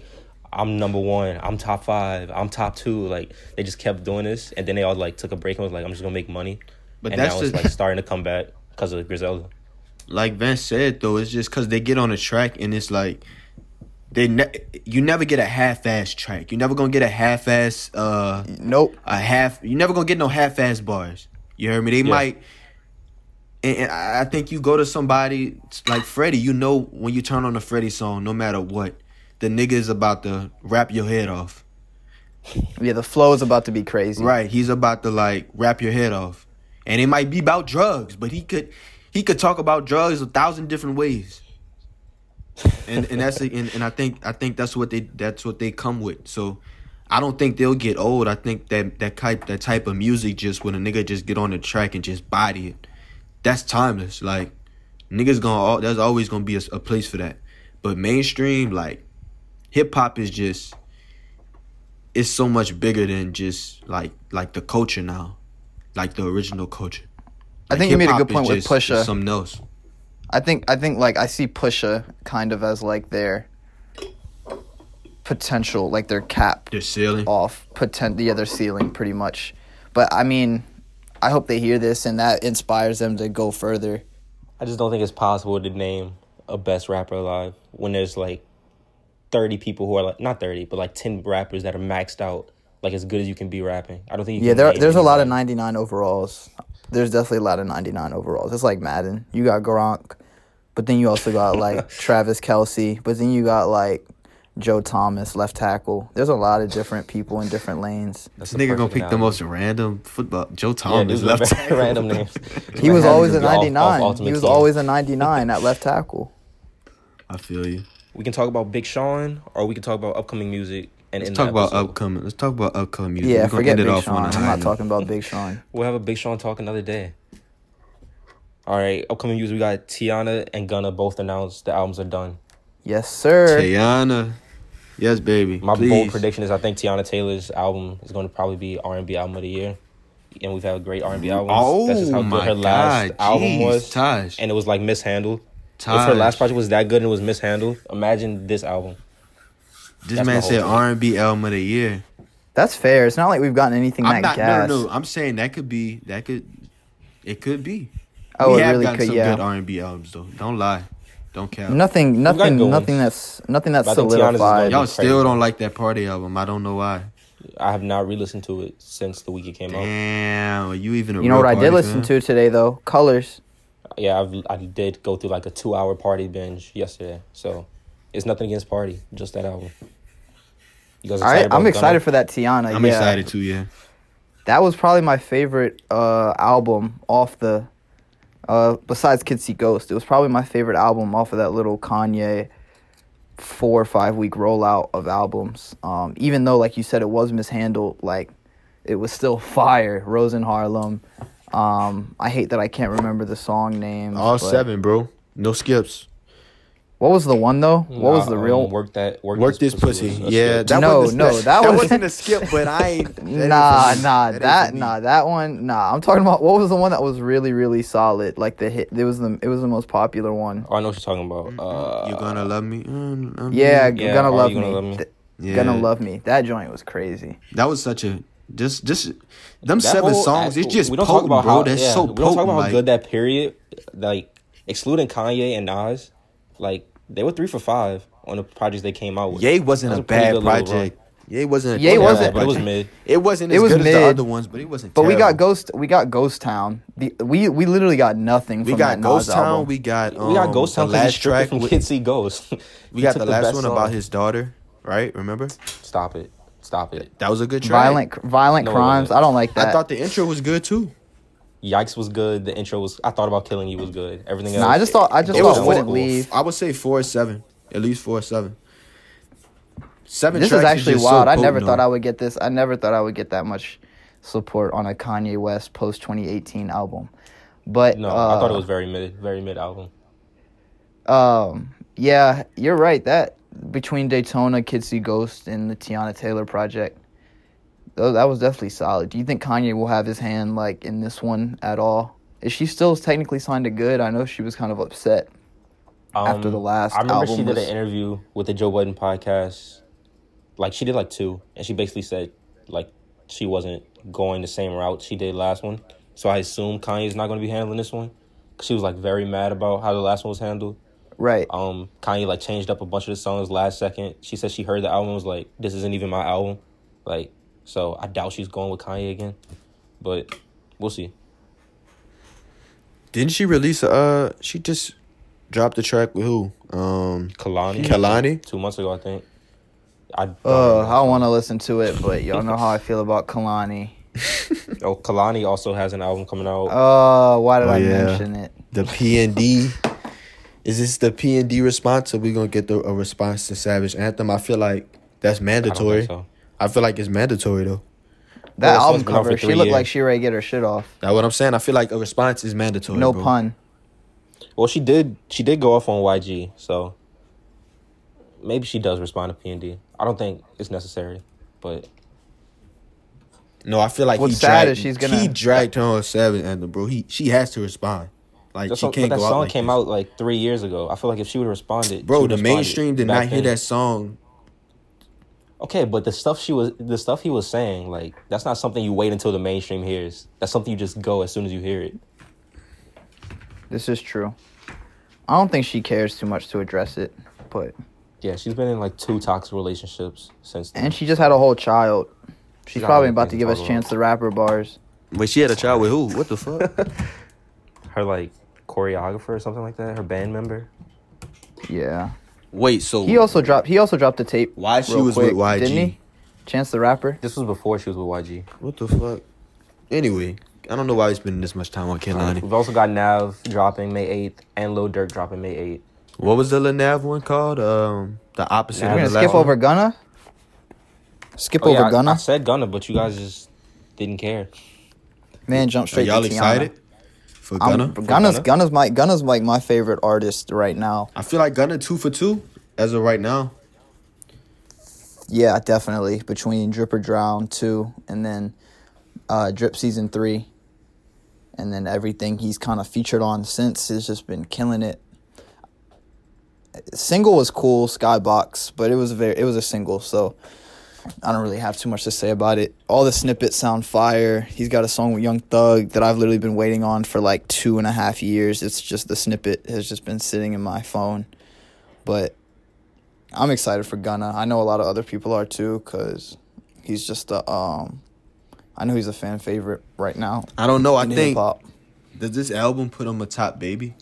"I'm number one. I'm top five. I'm top two. Like they just kept doing this, and then they all like took a break and was like, "I'm just gonna make money." But and that's now it's like starting to come back because of Griselda. Like Vince said though, it's just because they get on the track and it's like they ne- you never get a half-ass track. You're never gonna get a half-ass uh nope. a half. You're never gonna get no half-ass bars. You heard me? They might. And, and I I think you go to somebody like Freddie. You know when you turn on a Freddie song, no matter what, the nigga is about to rap your head off. Yeah, the flow is about to be crazy. Right, he's about to like rap your head off, and it might be about drugs, but he could he could talk about drugs a thousand different ways. And and that's and, and I think I think that's what they that's what they come with. So I don't think they'll get old. I think that that type that type of music just when a nigga just get on the track and just body it, that's timeless. Like niggas gonna there's always gonna be a, a place for that. But mainstream like hip hop is just it's so much bigger than just like like the culture now, like the original culture. I Like, think you made a good point with Pusha. is Something. I think I think like I see Pusha kind of as like their potential, like their cap They're ceiling. off potent the other ceiling pretty much. But I mean, I hope they hear this and that inspires them to go further. I just don't think it's possible to name a best rapper alive when there's like 30 people who are like not 30, but like 10 rappers that are maxed out like as good as you can be rapping. I don't think you Yeah, can there name there's a lot of 99 overalls. There's definitely a lot of 99 overalls. It's like Madden. You got Gronk, but then you also got like *laughs* Travis Kelce, but then you got like Joe Thomas, left tackle. There's a lot of different people in different lanes. That's This nigga gonna perfect pick the most random football. Joe Thomas these are left *laughs* tackle. random names. *laughs* He was always a names off- off 99. He was Team. always a 99 at left tackle. I feel you. We can talk about Big Sean, or we can talk about upcoming music. And Let's talk about upcoming. Let's talk about upcoming music. Yeah, We're gonna forget end it Big off Sean. on a I'm high not talking about Big Sean. *laughs* We'll have a Big Sean talk another day. All right, upcoming music. We got Teyana and Gunna both announced the albums are done. Yes, sir. Teyana. Yes, baby. My Please. bold prediction is I think Teyana Taylor's album is going to probably be R and B album of the year, and we've had a great R and B albums. Oh That's just how oh good my her last God, album jeez, was, Taj. and it was like mishandled. If her last project was that good and it was mishandled, imagine this album. This That's man said. R and B album of the year. That's fair. It's not like we've gotten anything I'm that not. No, gas. no, no. I'm saying that could be. That could. It could be. Oh, we it have really gotten could, some yeah. good R and B albums though. Don't lie. Don't count. Nothing, nothing, nothing that's nothing that's But I think Teyana's is solidified. Y'all Crazy. still don't like that party album. I don't know why. I have not re-listened to it since the week it came out. Damn, are you even a You know real what I did party listen fan? to today though? Colors. Yeah, I've, I did go through like a two-hour party binge yesterday, so it's nothing against party, just that album. You guys All right, about I'm Gunna? excited for that Teyana. I'm yeah. excited too. Yeah. That was probably my favorite uh, album off the. Uh, besides Kids See Ghost, it was probably my favorite album off of that little Kanye four or five week rollout of albums. Um, even though, like you said, it was mishandled, like it was still *laughs* fire. Rose in Harlem. Um, I hate that I can't remember the song names. All seven, bro. No skips. What was the one though? What was Nah, the um, real? work that work, Work this pussy. was- Yeah, that No, wasn't no, that, *laughs* that that was- wasn't a skip, but I that Nah, for nah, ain't that, nah, that one, nah. I'm talking about what was the one that was really, really solid. Like the hit, it was the, it was the most popular one. Oh, I know what you're talking about. Uh, you gonna love me? Mm, yeah, yeah, gonna, love me. Gonna Love Me? Th- Yeah. Gonna love me. That joint was crazy. That was such a just just them That seven whole songs. act- It's just we don't potent, talk about bro. how That's yeah, so we don't talk about how like, good that period, like excluding Kanye and Nas, like they were three for five on the projects they came out with. Ye wasn't That a a bad good little run. project. Yeah, it wasn't. Ye terrible wasn't- but it was mid. It wasn't It as was good as the other ones, but it wasn't. But we got. Ghost. We got Ghost Town. The, we we literally got nothing. We from got that Nas Ghost Town. album. We got um, we got Ghost Town The last track. from with- Kids See Ghost. *laughs* we got *laughs* the last best one song. about his daughter, right? Remember? Stop it. Stop it. That was a good track. violent violent No, crimes. I don't like that. I thought the intro was good too. Yikes was good. The intro was. I thought about killing you was good. Everything else. Nah, I just thought I just It thought was down wouldn't leave. I would say four or seven, at least four or seven. Seven. This is actually just so wild. I never thought on. I would get this. I never thought I would get that much support on a Kanye West post 2018 album. But No, uh, I thought it was very mid. Very mid album. Um, yeah, you're right. That between Daytona, Kids See Ghost, and the Teyana Taylor project, tho- that was definitely solid. Do you think Kanye will have his hand like in this one at all? Is she still technically signed to good? I know she was kind of upset. After the last Um, I remember she did was- an interview with the Joe Budden podcast. Like she did like two, and she basically said like she wasn't going the same route she did last one. So I assume Kanye's not going to be handling this one. 'Cause She was like very mad about how the last one was handled. Right. Um, Kanye like changed up a bunch of the songs last second. She said she heard the album was like, "This isn't even my album." Like, so I doubt she's going with Kanye again, but we'll see. Didn't she release a? Uh, she just dropped the track with who? Um, Kehlani, Kehlani? two months ago, I think. I don't Uh. I want to listen to it, but y'all know how I feel about Kehlani. *laughs* Oh, Kehlani also has an album coming out. Oh, why did Oh, I yeah. mention it? the P and D. Is this the P and D response, or we gonna get the, a response to Savage Anthem? I feel like that's I don't mandatory. think I, feel like it's mandatory though. That Well, album it's been out for cover, she three looked like she ready to get her shit off. That's what I'm saying. I feel like a response is mandatory. No bro. pun. Well, she did. She did go off on YG, so maybe she does respond to P and D. I don't think it's necessary, but No, I feel like What's he sad dragged. is she's gonna- he dragged her on Savage Anthem, bro. He she has to respond. Like that she can't but that go out song like came this. out like three years ago. I feel like if she would have responded, Bro, the mainstream did not hear then. that song. Okay, but the stuff she was, the stuff he was saying, like that's not something you wait until the mainstream hears. That's something you just go as soon as you hear it. This is true. I don't think she cares too much to address it, but Yeah, she's been in like two toxic relationships since. then. and she just had a whole child. She's probably about to give us talk Chance about. the Rapper bars. Wait, she had a child with who? What the fuck? *laughs* her like choreographer or something like that. Her band member. Yeah. Wait, so He also dropped. He also dropped the tape. Why she was quick, with YG? Didn't he? Chance the Rapper. This was before she was with YG. what the fuck? Anyway, I don't know why he's spending this much time on Kehlani. We've also got Nav dropping May eighth and Lil Durk dropping May eighth. What was the Lil Nav one called? Um, the opposite. Nav We're gonna last skip one? over Gunna. Skip Oh, yeah, over I- I, Gunna. said Gunna, but you guys just didn't care. Man, jump straight. Are straight y'all to Teyana. excited for I'm- Gunna? Gunna's Gunna? Gunna's my Gunna's like my favorite artist right now. I feel like Gunna two for two as of right now. Yeah, definitely between Drip or Drown two, and then uh, Drip season three, and then everything he's kind of featured on since has just been killing it. Single was cool, Skybox, but it was very it was a single, so I don't really have too much to say about it. All the snippets sound fire. He's got a song with Young Thug that I've literally been waiting on for like two and a half years. It's just the snippet has just been sitting in my phone, but I'm excited for Gunna. I know a lot of other people are too, cause he's just a um. I know he's a fan favorite right now. I don't know. I think hip-hop. does this album put him a top baby?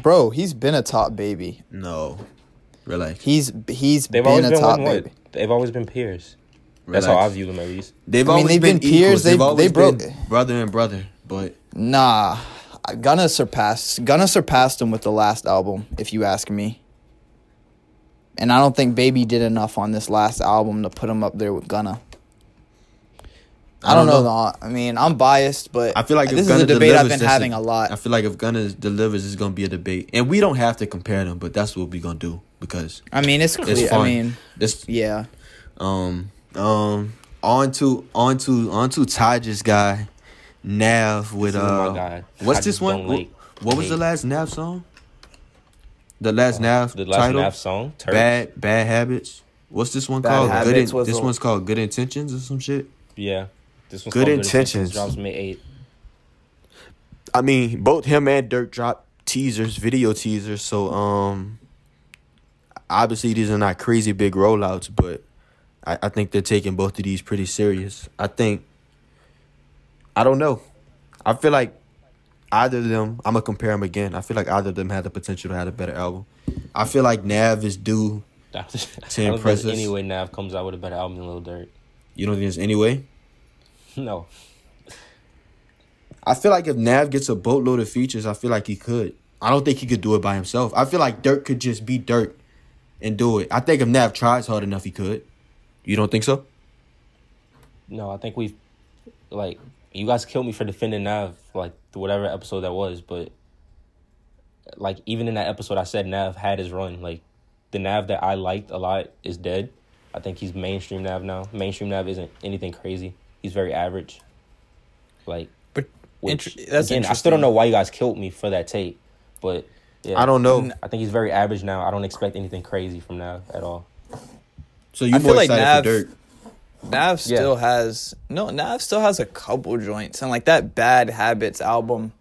bro, he's been a top baby. No, relax. He's he's They've been always a been top one what? baby. They've always been peers. That's how I view them at least. They've I mean, always they've been, been peers. They've They- always they broke- been brother and brother. But Nah, Gunna surpassed Gunna surpassed him with the last album, if you ask me. And I don't think Baby did enough on this last album to put him up there with Gunna. I, don't know. though. I mean, I'm biased, but I feel like if this is Gunna a debate I've been having a lot. I feel like if Gunna delivers, it's gonna be a debate, and we don't have to compare them, but that's what we're gonna do because I mean, it's it's fun. I mean, it's yeah. um um on to on to on to Taj's guy Nav with This is my uh what's I this one? What, like- what was the last Nav song? The last Nav The last title. Nav song, Turks. Bad bad habits. What's this one Bad called? Good. In, was this the- one's called Good Intentions or some shit. Yeah, this one's Good called Intentions. Drops May eight. I mean, both him and Durk dropped teasers, video teasers. So, um, obviously these are not crazy big rollouts, but I, I think they're taking both of these pretty serious. I think I don't know. I feel like either of them. I'm gonna compare them again. I feel like either of them had the potential to have a better album. I feel like Nav is due. *laughs* Don't impress there's us. any way Nav comes out with a better album than Lil Durk. You don't think there's any way? *laughs* No. I feel like if Nav gets a boatload of features, I feel like he could. I don't think he could do it by himself. I feel like Durk could just be Durk and do it. I think if Nav tries hard enough, he could. You don't think so? No, I think we've like you guys killed me for defending Nav like whatever episode that was, but like even in that episode I said Nav had his run. Like the Nav that I liked a lot is dead. I think he's mainstream Nav now. Mainstream Nav isn't anything crazy. He's very average. Like But which Inter- that's again, I still don't know why you guys killed me for that tape. But yeah. I don't know. I think he's very average now. I don't expect anything crazy from Nav at all. So you more feel like excited Nav- for Durk? Nav Yeah. still has no. Nav still has a couple joints, and like that Bad Habits album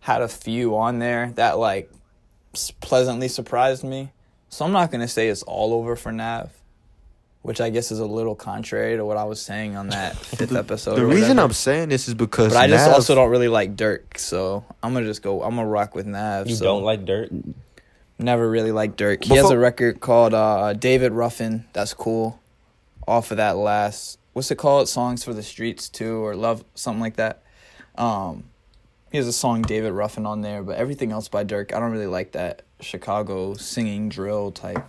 had a few on there that like pleasantly surprised me. So I'm not gonna say it's all over for Nav, which I guess is a little contrary to what I was saying on that *laughs* fifth episode. The reason. I'm saying this is because but I just Nav- also don't really like Durk, so I'm gonna just go. I'm gonna rock with Nav. You so. don't like Durk? Never really liked Durk. He has a record called uh, David Ruffin. That's cool. Off of that last, what's it called? Songs for the Streets too, or Love, something like that. Um, he has a song David Ruffin on there, but everything else by Durk, I don't really like that Chicago singing drill type.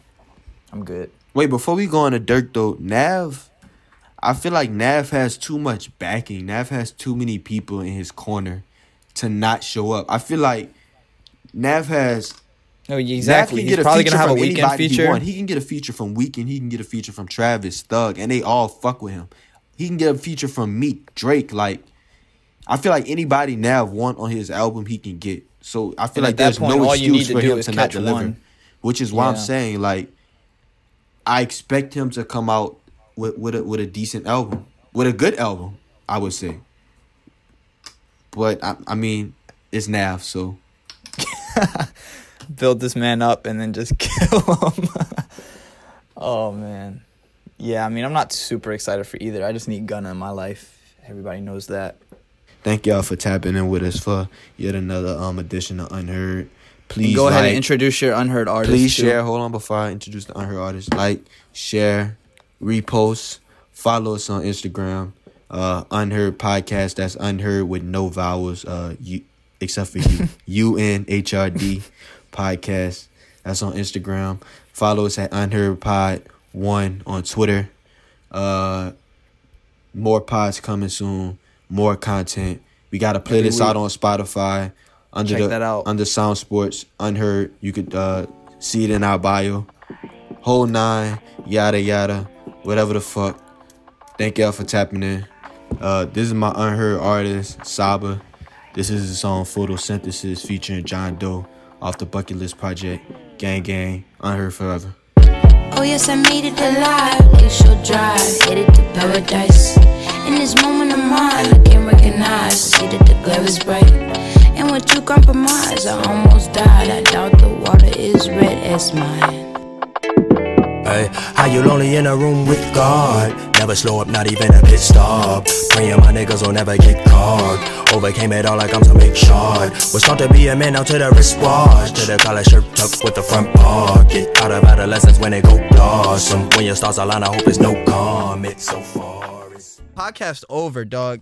I'm good. Wait, before we go on to Durk though, Nav, I feel like Nav has too much backing. Nav has too many people in his corner to not show up. I feel like Nav has oh, No, Nav exactly. can He's probably gonna have a weekend anybody he feature. He can get a feature from Weeknd. He can get a feature from Travis, Thug, and they all fuck with him. He can get a feature from Meek, Drake. Like, I feel like anybody Nav want on his album, he can get. So I feel And like there's point, no all you need excuse for him to not deliver. one. Which is why I'm saying like, I expect him to come out with with a, with a decent album, with a good album. I would say. But I, I mean, it's Nav, so *laughs* build this man up and then just *laughs* kill him. *laughs* oh man. Yeah, I mean I'm not super excited for either. I just need Gunna in my life. Everybody knows that. Thank y'all for tapping in with us for yet another um edition of Unheard. Please go ahead and introduce your unheard artist. please too. share. Hold on before I introduce the Unheard artist. Like, share, repost, follow us on Instagram. Uh, Unheard podcast. That's Unheard with no vowels. Uh, you except for you. *laughs* U N H R D podcast. That's on Instagram. Follow us at Unheard Pod One on Twitter. Uh, more pods coming soon. More content. We got a playlist out on Spotify under Check the that out. under Sound Sports Unheard. You could uh, see it in our bio. Whole nine, yada yada, whatever the fuck. Thank y'all for tapping in. Uh, this is my unheard artist Saba. This is his song Photosynthesis featuring Jean Deaux off the Bucket List Project. Gang gang, unheard forever. Oh yes, I made it alive. Glacial drive, headed to paradise. In this moment of mine, I can recognize, see that the glare is bright. And with you compromise, I almost died. I doubt the water is red as mine. Hey, how you lonely in a room with God? Never slow up, not even a pit stop. Praying my niggas will never get caught. Overcame it all like I'm some big shot. Was taught to be a man out to the wristwatch. To the collar shirt tucked with the front pocket. Out of adolescence when they go blossom. When your stars align, I hope it's no comet so far. It's Podcast over, dog.